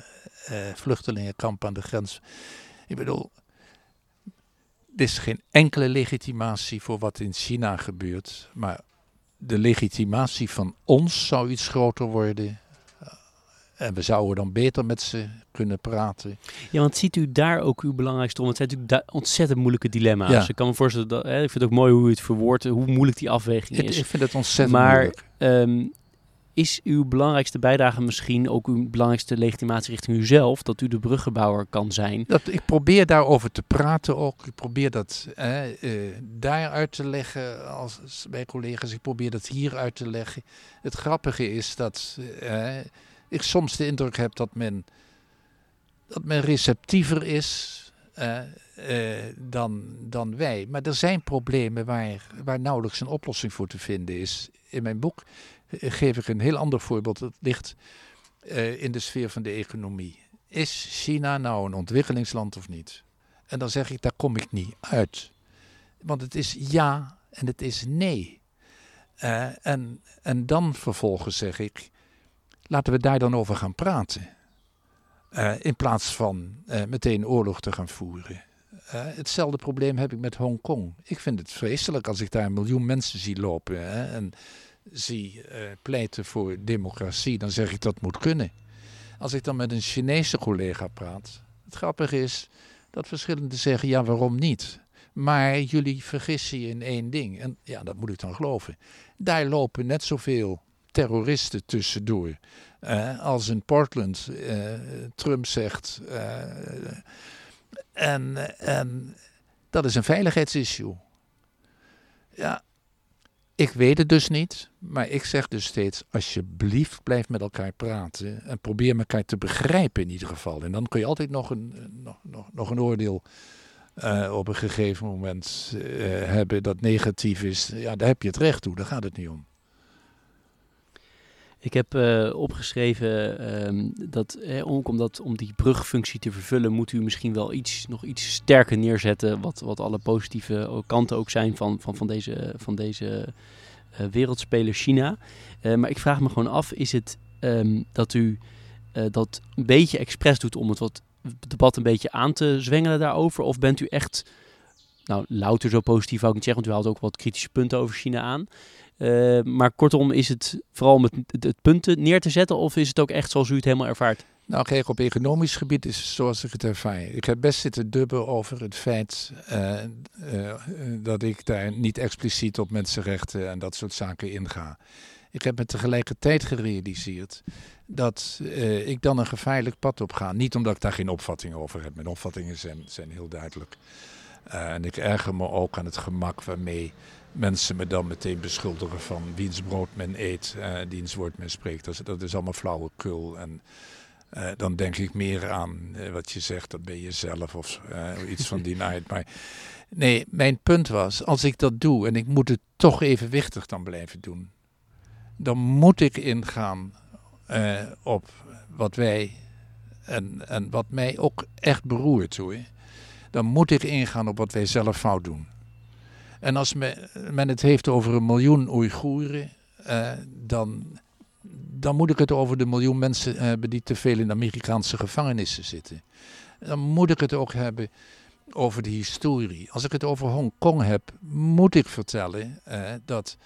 vluchtelingenkampen aan de grens. Ik bedoel, er is geen enkele legitimatie voor wat in China gebeurt, maar de legitimatie van ons zou iets groter worden en we zouden dan beter met ze kunnen praten. Ja, want ziet u daar ook uw belangrijkste rol? Het zijn natuurlijk ontzettend moeilijke dilemma's. Ja. Ik kan me voorstellen, dat, hè, ik vind het ook mooi hoe u het verwoordt, hoe moeilijk die afweging is. Ik vind het ontzettend maar, moeilijk. Um, is uw belangrijkste bijdrage misschien ook uw belangrijkste legitimatie richting uzelf, dat u de bruggenbouwer kan zijn? Dat, ik probeer daarover te praten ook. Ik probeer dat eh, daar uit te leggen als, bij collega's. Ik probeer dat hier uit te leggen. Het grappige is dat eh, ik soms de indruk heb dat men, dat men receptiever is uh, uh, dan, dan wij. Maar er zijn problemen waar, waar nauwelijks een oplossing voor te vinden is. In mijn boek eh, geef ik een heel ander voorbeeld. Dat ligt in de sfeer van de economie. Is China nou een ontwikkelingsland of niet? En dan zeg ik, daar kom ik niet uit. Want het is ja en het is nee. en, en dan vervolgens zeg ik, Laten we daar dan over gaan praten. Uh, in plaats van uh, meteen oorlog te gaan voeren. Uh, hetzelfde probleem heb ik met Hongkong. Ik vind het vreselijk als ik daar een miljoen mensen zie lopen hè, en zie pleiten voor democratie. Dan zeg ik dat moet kunnen. Als ik dan met een Chinese collega praat. Het grappige is dat verschillenden zeggen: ja, waarom niet? Maar jullie vergissen je in één ding. En ja, dat moet ik dan geloven. Daar lopen net zoveel terroristen tussendoor. Uh, als in Portland uh, Trump zegt. Uh, en, en dat is een veiligheidsissue. Ja, ik weet het dus niet, maar ik zeg dus steeds: alsjeblieft, blijf met elkaar praten en probeer elkaar te begrijpen in ieder geval. En dan kun je altijd nog een, nog, nog, nog een oordeel op een gegeven moment hebben dat negatief is. Ja, daar heb je het recht toe, daar gaat het niet om. Ik heb uh, opgeschreven um, dat om, dat, om die brugfunctie te vervullen, moet u misschien wel iets, nog iets sterker neerzetten. Wat, wat alle positieve kanten ook zijn van, van, van deze, van deze uh, wereldspeler China. Maar ik vraag me gewoon af: is het um, dat u dat een beetje expres doet om het wat debat een beetje aan te zwengelen daarover? Of bent u echt, nou, louter zo positief ook niet zeggen, want u haalt ook wat kritische punten over China aan. Uh, maar kortom, is het vooral om het, punten neer te zetten of is het ook echt zoals u het helemaal ervaart? Nou, kijk, op economisch gebied is het zoals ik het ervaar. Ik heb best zitten dubben over het feit uh, uh, dat ik daar niet expliciet op mensenrechten en dat soort zaken inga. Ik heb me tegelijkertijd gerealiseerd dat ik dan een gevaarlijk pad op ga. Niet omdat ik daar geen opvatting over heb. Mijn opvattingen zijn, zijn heel duidelijk. en ik erger me ook aan het gemak waarmee mensen me dan meteen beschuldigen van wiens brood men eet, uh, diens woord men spreekt. Dat is, dat is allemaal flauwekul. En uh, dan denk ik meer aan uh, wat je zegt, dat ben je zelf of iets van die naait. Maar nee, mijn punt was, als ik dat doe en ik moet het toch evenwichtig dan blijven doen, dan moet ik ingaan op wat wij en, en wat mij ook echt beroert hoor. Dan moet ik ingaan op wat wij zelf fout doen. En als men het heeft over een miljoen Oeigoeren, uh, dan, dan moet ik het over de miljoen mensen hebben die te veel in Amerikaanse gevangenissen zitten. Dan moet ik het ook hebben over de historie. Als ik het over Hongkong heb, moet ik vertellen uh, dat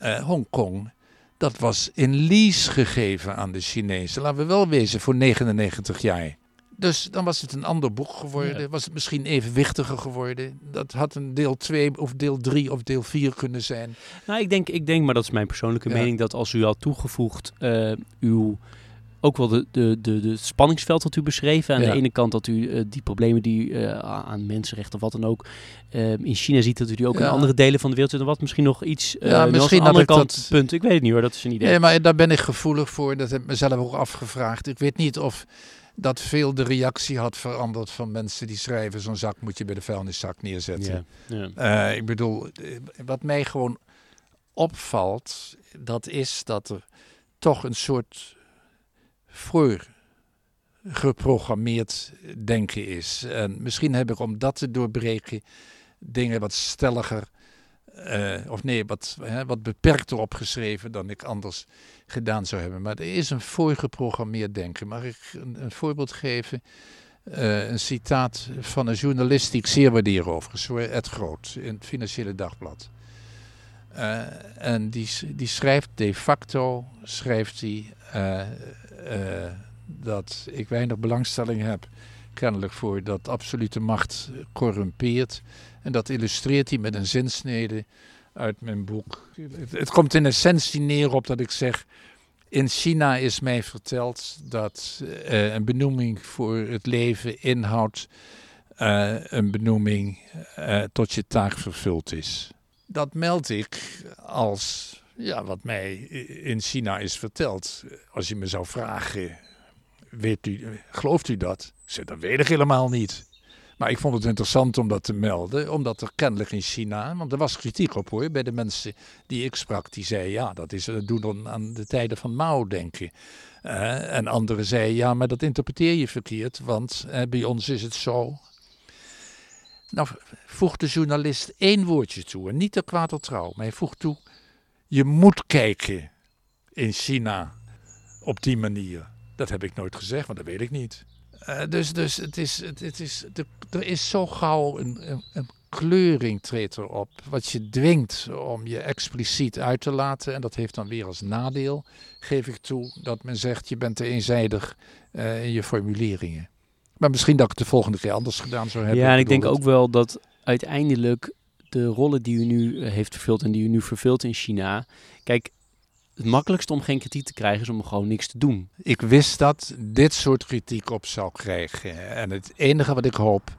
uh, Hongkong dat was in lease gegeven aan de Chinezen. Laten we wel wezen, voor 99 jaar. Dus dan was het een ander boek geworden. Ja. Was het misschien evenwichtiger geworden. Dat had een deel 2 of deel 3 of deel 4 kunnen zijn. Nou, ik denk, ik denk, maar dat is mijn persoonlijke Ja. mening, dat als u had toegevoegd eh, uw ook wel de, de, de, de spanningsveld dat u beschreven. Aan Ja. de ene kant dat u eh, die problemen die u eh, aan mensenrechten of wat dan ook in China ziet, dat u die ook in andere delen van de wereld ziet. En wat misschien nog iets Ja, misschien had andere kant dat- punt. Ik weet het niet hoor, dat is een idee. Nee, maar daar ben ik gevoelig voor. Dat heb ik mezelf ook afgevraagd. Ik weet niet of dat veel de reactie had veranderd van mensen die schrijven: zo'n zak moet je bij de vuilniszak neerzetten. ja. Ja. Eh, ik bedoel, eh, wat mij gewoon opvalt, dat is dat er toch een soort voor geprogrammeerd denken is. En misschien heb ik om dat te doorbreken dingen wat stelliger, eh, of nee, wat, hè, wat beperkter opgeschreven dan ik anders gedaan zou hebben. Maar er is een voorgeprogrammeerd denken. Mag ik een, een voorbeeld geven? Eh, een citaat van een journalist die ik zeer waardeer overigens, Ed Groot, in het Financiële Dagblad. Eh, en die, die schrijft de facto, schrijft hij, dat ik weinig belangstelling heb, kennelijk voor dat absolute macht corrumpeert. En dat illustreert hij met een zinsnede uit mijn boek. Het, komt in essentie neer op dat ik zeg, in China is mij verteld dat eh, een benoeming voor het leven inhoudt eh, een benoeming eh, tot je taak vervuld is. Dat meld ik als ja, wat mij in China is verteld. Als je me zou vragen, weet u, gelooft u dat? Ik zeg, dat weet ik helemaal niet. Maar ik vond het interessant om dat te melden, omdat er kennelijk in China, want er was kritiek op hoor, bij de mensen die ik sprak, die zeiden ja, dat is het doen dan aan de tijden van Mao denken. Eh, en anderen zeiden ja, maar dat interpreteer je verkeerd, want eh, bij ons is het zo. Nou, voegt de journalist één woordje toe, en niet te kwaad trouw, maar hij voegt toe, je moet kijken in China op die manier. Dat heb ik nooit gezegd, want dat weet ik niet. Eh, dus dus het is, het, het is, de, er is zo gauw een, een, een kleuring treedt erop, wat je dwingt om je expliciet uit te laten. En dat heeft dan weer als nadeel, geef ik toe, dat men zegt je bent te eenzijdig eh, in je formuleringen. Maar misschien dat ik het de volgende keer anders gedaan zou hebben. Ja, en ik denk ook wel dat uiteindelijk de rollen die u nu eh, heeft vervuld en die u nu vervult in China. Kijk, het makkelijkste om geen kritiek te krijgen is om gewoon niks te doen. Ik wist dat dit soort kritiek op zou krijgen. En het enige wat ik hoop,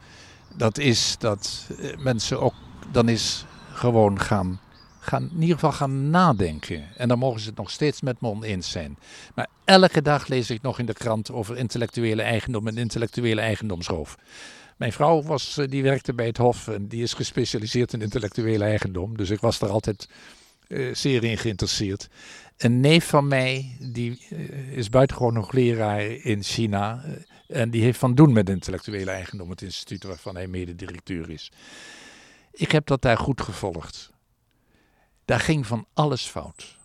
dat is dat eh, mensen ook dan eens gewoon gaan, gaan, in ieder geval gaan nadenken. En dan mogen ze het nog steeds met me oneens zijn. Maar elke dag lees ik nog in de krant over intellectuele eigendom en intellectuele eigendomsroof. Mijn vrouw was, eh, die werkte bij het Hof en die is gespecialiseerd in intellectuele eigendom. Dus ik was daar altijd eh, zeer in geïnteresseerd. Een neef van mij, die eh, is buitengewoon nog leraar in China. eh, en die heeft van doen met intellectuele eigendom, het instituut waarvan hij mededirecteur is. Ik heb dat daar goed gevolgd. Daar ging van alles fout.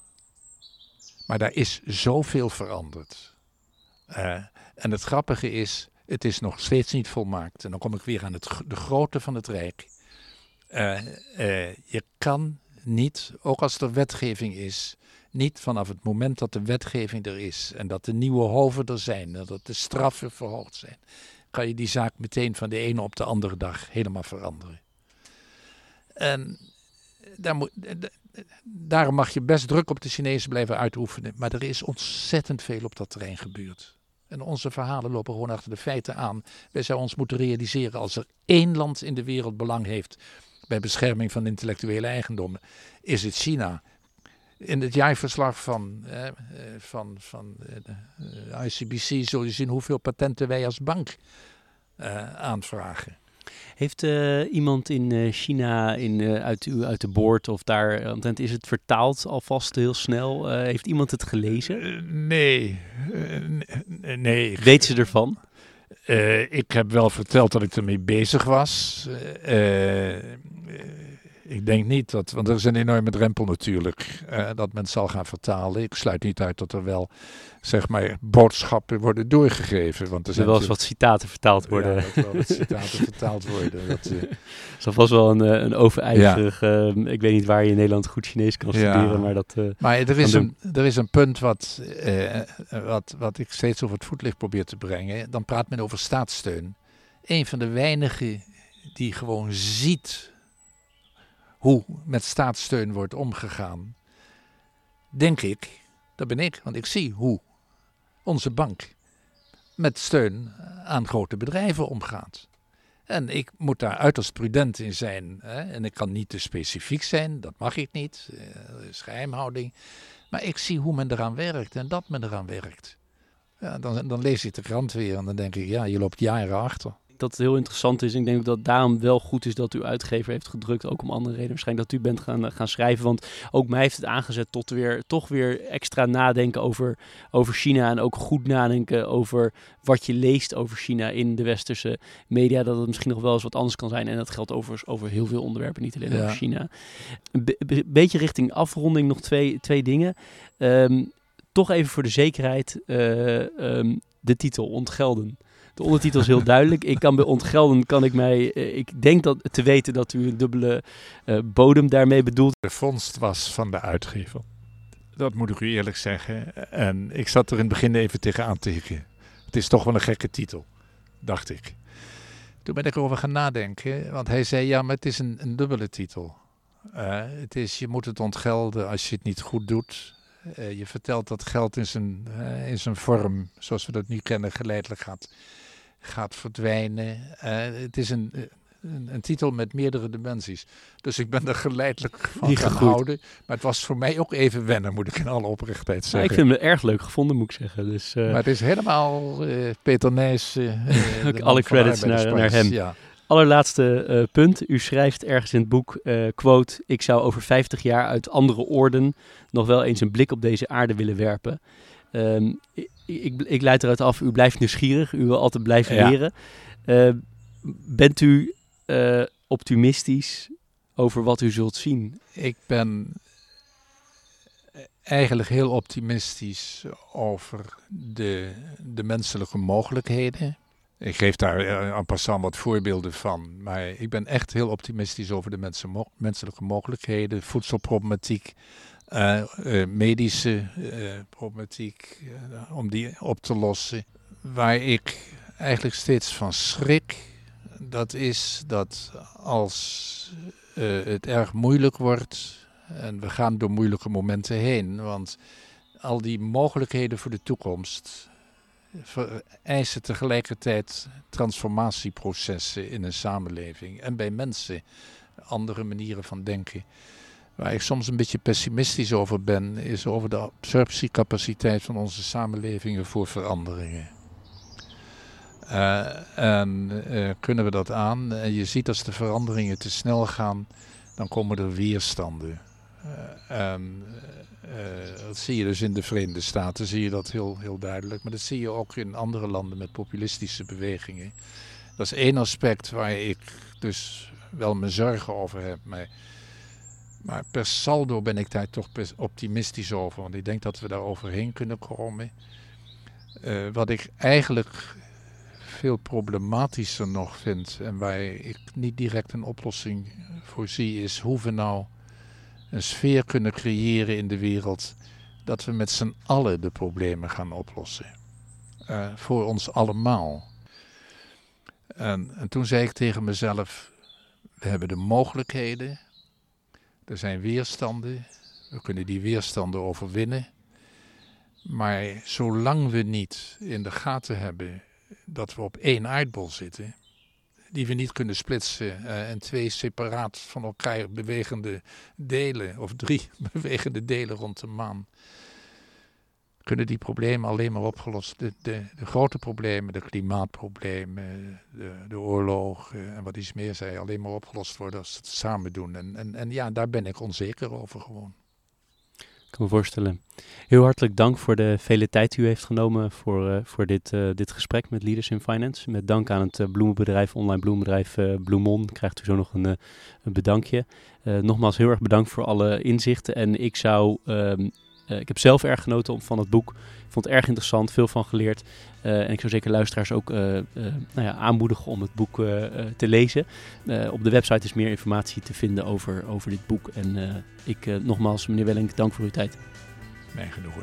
Maar daar is zoveel veranderd. En het grappige is, het is nog steeds niet volmaakt. En dan kom ik weer aan het, de grootte van het Rijk. Je kan niet, ook als er wetgeving is, niet vanaf het moment dat de wetgeving er is en dat de nieuwe hoven er zijn en dat de straffen verhoogd zijn, kan je die zaak meteen van de ene op de andere dag helemaal veranderen. En daar moet, d- daarom mag je best druk op de Chinezen blijven uitoefenen, maar er is ontzettend veel op dat terrein gebeurd. En onze verhalen lopen gewoon achter de feiten aan. Wij zouden ons moeten realiseren als er één land in de wereld belang heeft bij bescherming van intellectuele eigendommen, is het China. In het jaarverslag van, eh, eh, van, van eh, ICBC zul je zien hoeveel patenten wij als bank eh, aanvragen. Heeft eh, iemand in eh, China in, uit, uw, uit de boord of daar, is het vertaald alvast heel snel? Heeft iemand het gelezen? Nee, nee. Weet ze ervan? Eh, ik heb wel verteld dat ik ermee bezig was. Eh, eh, Ik denk niet dat, want er is een enorme drempel natuurlijk, uh, dat men zal gaan vertalen. Ik sluit niet uit dat er wel, zeg maar, boodschappen worden doorgegeven. Want er zijn wel eens wat citaten vertaald worden. Ja, dat wel wat citaten vertaald worden. Dat uh, is was wel een, een overijverig, ja. uh, ik weet niet waar je in Nederland goed Chinees kan studeren, ja. maar dat... maar er is, een, er is een punt wat, wat, wat ik steeds over het voetlicht probeer te brengen. Dan praat men over staatssteun. Een van de weinigen die gewoon ziet hoe met staatssteun wordt omgegaan, denk ik, dat ben ik, want ik zie hoe onze bank met steun aan grote bedrijven omgaat. En ik moet daar uiterst prudent in zijn. Hè? En ik kan niet te specifiek zijn, dat mag ik niet. Dat is geheimhouding. Maar ik zie hoe men eraan werkt en dat men eraan werkt. Ja, dan, dan lees ik de krant weer en dan denk ik, ja, je loopt jaren achter dat het heel interessant is. Ik denk dat daarom wel goed is dat uw uitgever heeft gedrukt. Ook om andere redenen waarschijnlijk dat u bent gaan, gaan schrijven. Want ook mij heeft het aangezet tot weer, toch weer extra nadenken over, over China. En ook goed nadenken over wat je leest over China in de westerse media. Dat het misschien nog wel eens wat anders kan zijn. En dat geldt overigens over heel veel onderwerpen, niet alleen over China. Een beetje richting afronding nog twee, twee dingen. Um, toch even voor de zekerheid uh, um, de titel ontgelden. De ondertitel is heel duidelijk. Ik kan bij ontgelden, kan ik mij, uh, ik denk dat, te weten dat u een dubbele uh, bodem daarmee bedoelt. De vondst was van de uitgever. Dat moet ik u eerlijk zeggen. En ik zat er in het begin even tegenaan te hikken. Het is toch wel een gekke titel, dacht ik. Toen ben ik erover gaan nadenken, want hij zei ja, maar het is een, een dubbele titel. Uh, het is, je moet het ontgelden als je het niet goed doet. Je vertelt dat geld in zijn, in zijn vorm, zoals we dat nu kennen, geleidelijk gaat, gaat verdwijnen. Uh, het is een, een, een, titel met meerdere dimensies. Dus ik ben er geleidelijk van Niet gaan houden. Maar het was voor mij ook even wennen, moet ik in alle oprechtheid zeggen. Ja, ik vind het erg leuk gevonden, moet ik zeggen. Dus, maar het is helemaal Peter Nijs. alle credits naar, naar, hem. Ja. Allerlaatste uh, punt. U schrijft ergens in het boek, uh, quote, ik zou over 50 jaar uit andere orden nog wel eens een blik op deze aarde willen werpen. Um, ik, ik, leid eruit af, u blijft nieuwsgierig, u wil altijd blijven ja. leren. Uh, bent u optimistisch over wat u zult zien? Ik ben eigenlijk heel optimistisch over de, de menselijke mogelijkheden. Ik geef daar aan passant wat voorbeelden van. Maar ik ben echt heel optimistisch over de mensen, menselijke mogelijkheden, voedselproblematiek, uh, uh, medische uh, problematiek, om die op te lossen. Waar ik eigenlijk steeds van schrik, dat is dat als het erg moeilijk wordt, en we gaan door moeilijke momenten heen, want al die mogelijkheden voor de toekomst vereisen tegelijkertijd transformatieprocessen in een samenleving en bij mensen andere manieren van denken. Waar ik soms een beetje pessimistisch over ben, is over de absorptiecapaciteit van onze samenlevingen voor veranderingen. Uh, en uh, kunnen we dat aan? En je ziet als de veranderingen te snel gaan, dan komen er weerstanden. En dat zie je dus in de Verenigde Staten, zie je dat heel, heel duidelijk. Maar dat zie je ook in andere landen met populistische bewegingen. Dat is één aspect waar ik dus wel mijn zorgen over heb. Maar, maar per saldo ben ik daar toch optimistisch over. Want ik denk dat we daar overheen kunnen komen. Uh, wat ik eigenlijk veel problematischer nog vind en waar ik niet direct een oplossing voor zie, is hoe we nou een sfeer kunnen creëren in de wereld dat we met z'n allen de problemen gaan oplossen. Uh, voor ons allemaal. En, en toen zei ik tegen mezelf: we hebben de mogelijkheden, er zijn weerstanden, we kunnen die weerstanden overwinnen. Maar zolang we niet in de gaten hebben dat we op één aardbol zitten, die we niet kunnen splitsen uh, in twee separaat van elkaar bewegende delen, of drie bewegende delen rond de maan, kunnen die problemen alleen maar opgelost. De, de, de grote problemen, de klimaatproblemen, de, de oorlogen en wat iets meer zei, alleen maar opgelost worden als we het samen doen. En, en, en ja, daar ben ik onzeker over gewoon. kan me voorstellen. Heel hartelijk dank voor de vele tijd die u heeft genomen voor, uh, voor dit, uh, dit gesprek met Leaders in Finance. Met dank aan het bloemenbedrijf, online bloemenbedrijf Bloemon, krijgt u zo nog een, een bedankje. nogmaals heel erg bedankt voor alle inzichten. En ik zou, um, ik heb zelf erg genoten van het boek. Ik vond het erg interessant, veel van geleerd. en ik zou zeker luisteraars ook nou ja, aanmoedigen om het boek te lezen. op de website is meer informatie te vinden over, over dit boek. En ik nogmaals, meneer Welling, dank voor uw tijd. Mijn genoegen.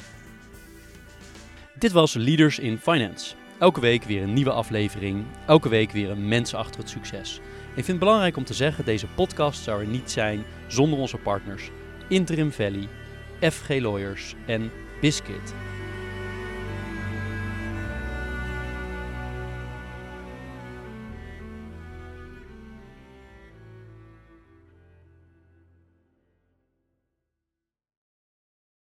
Dit was Leaders in Finance. Elke week weer een nieuwe aflevering. Elke week weer een mens achter het succes. Ik vind het belangrijk om te zeggen, deze podcast zou er niet zijn zonder onze partners Interim Valley, FG Lawyers en Biscuit.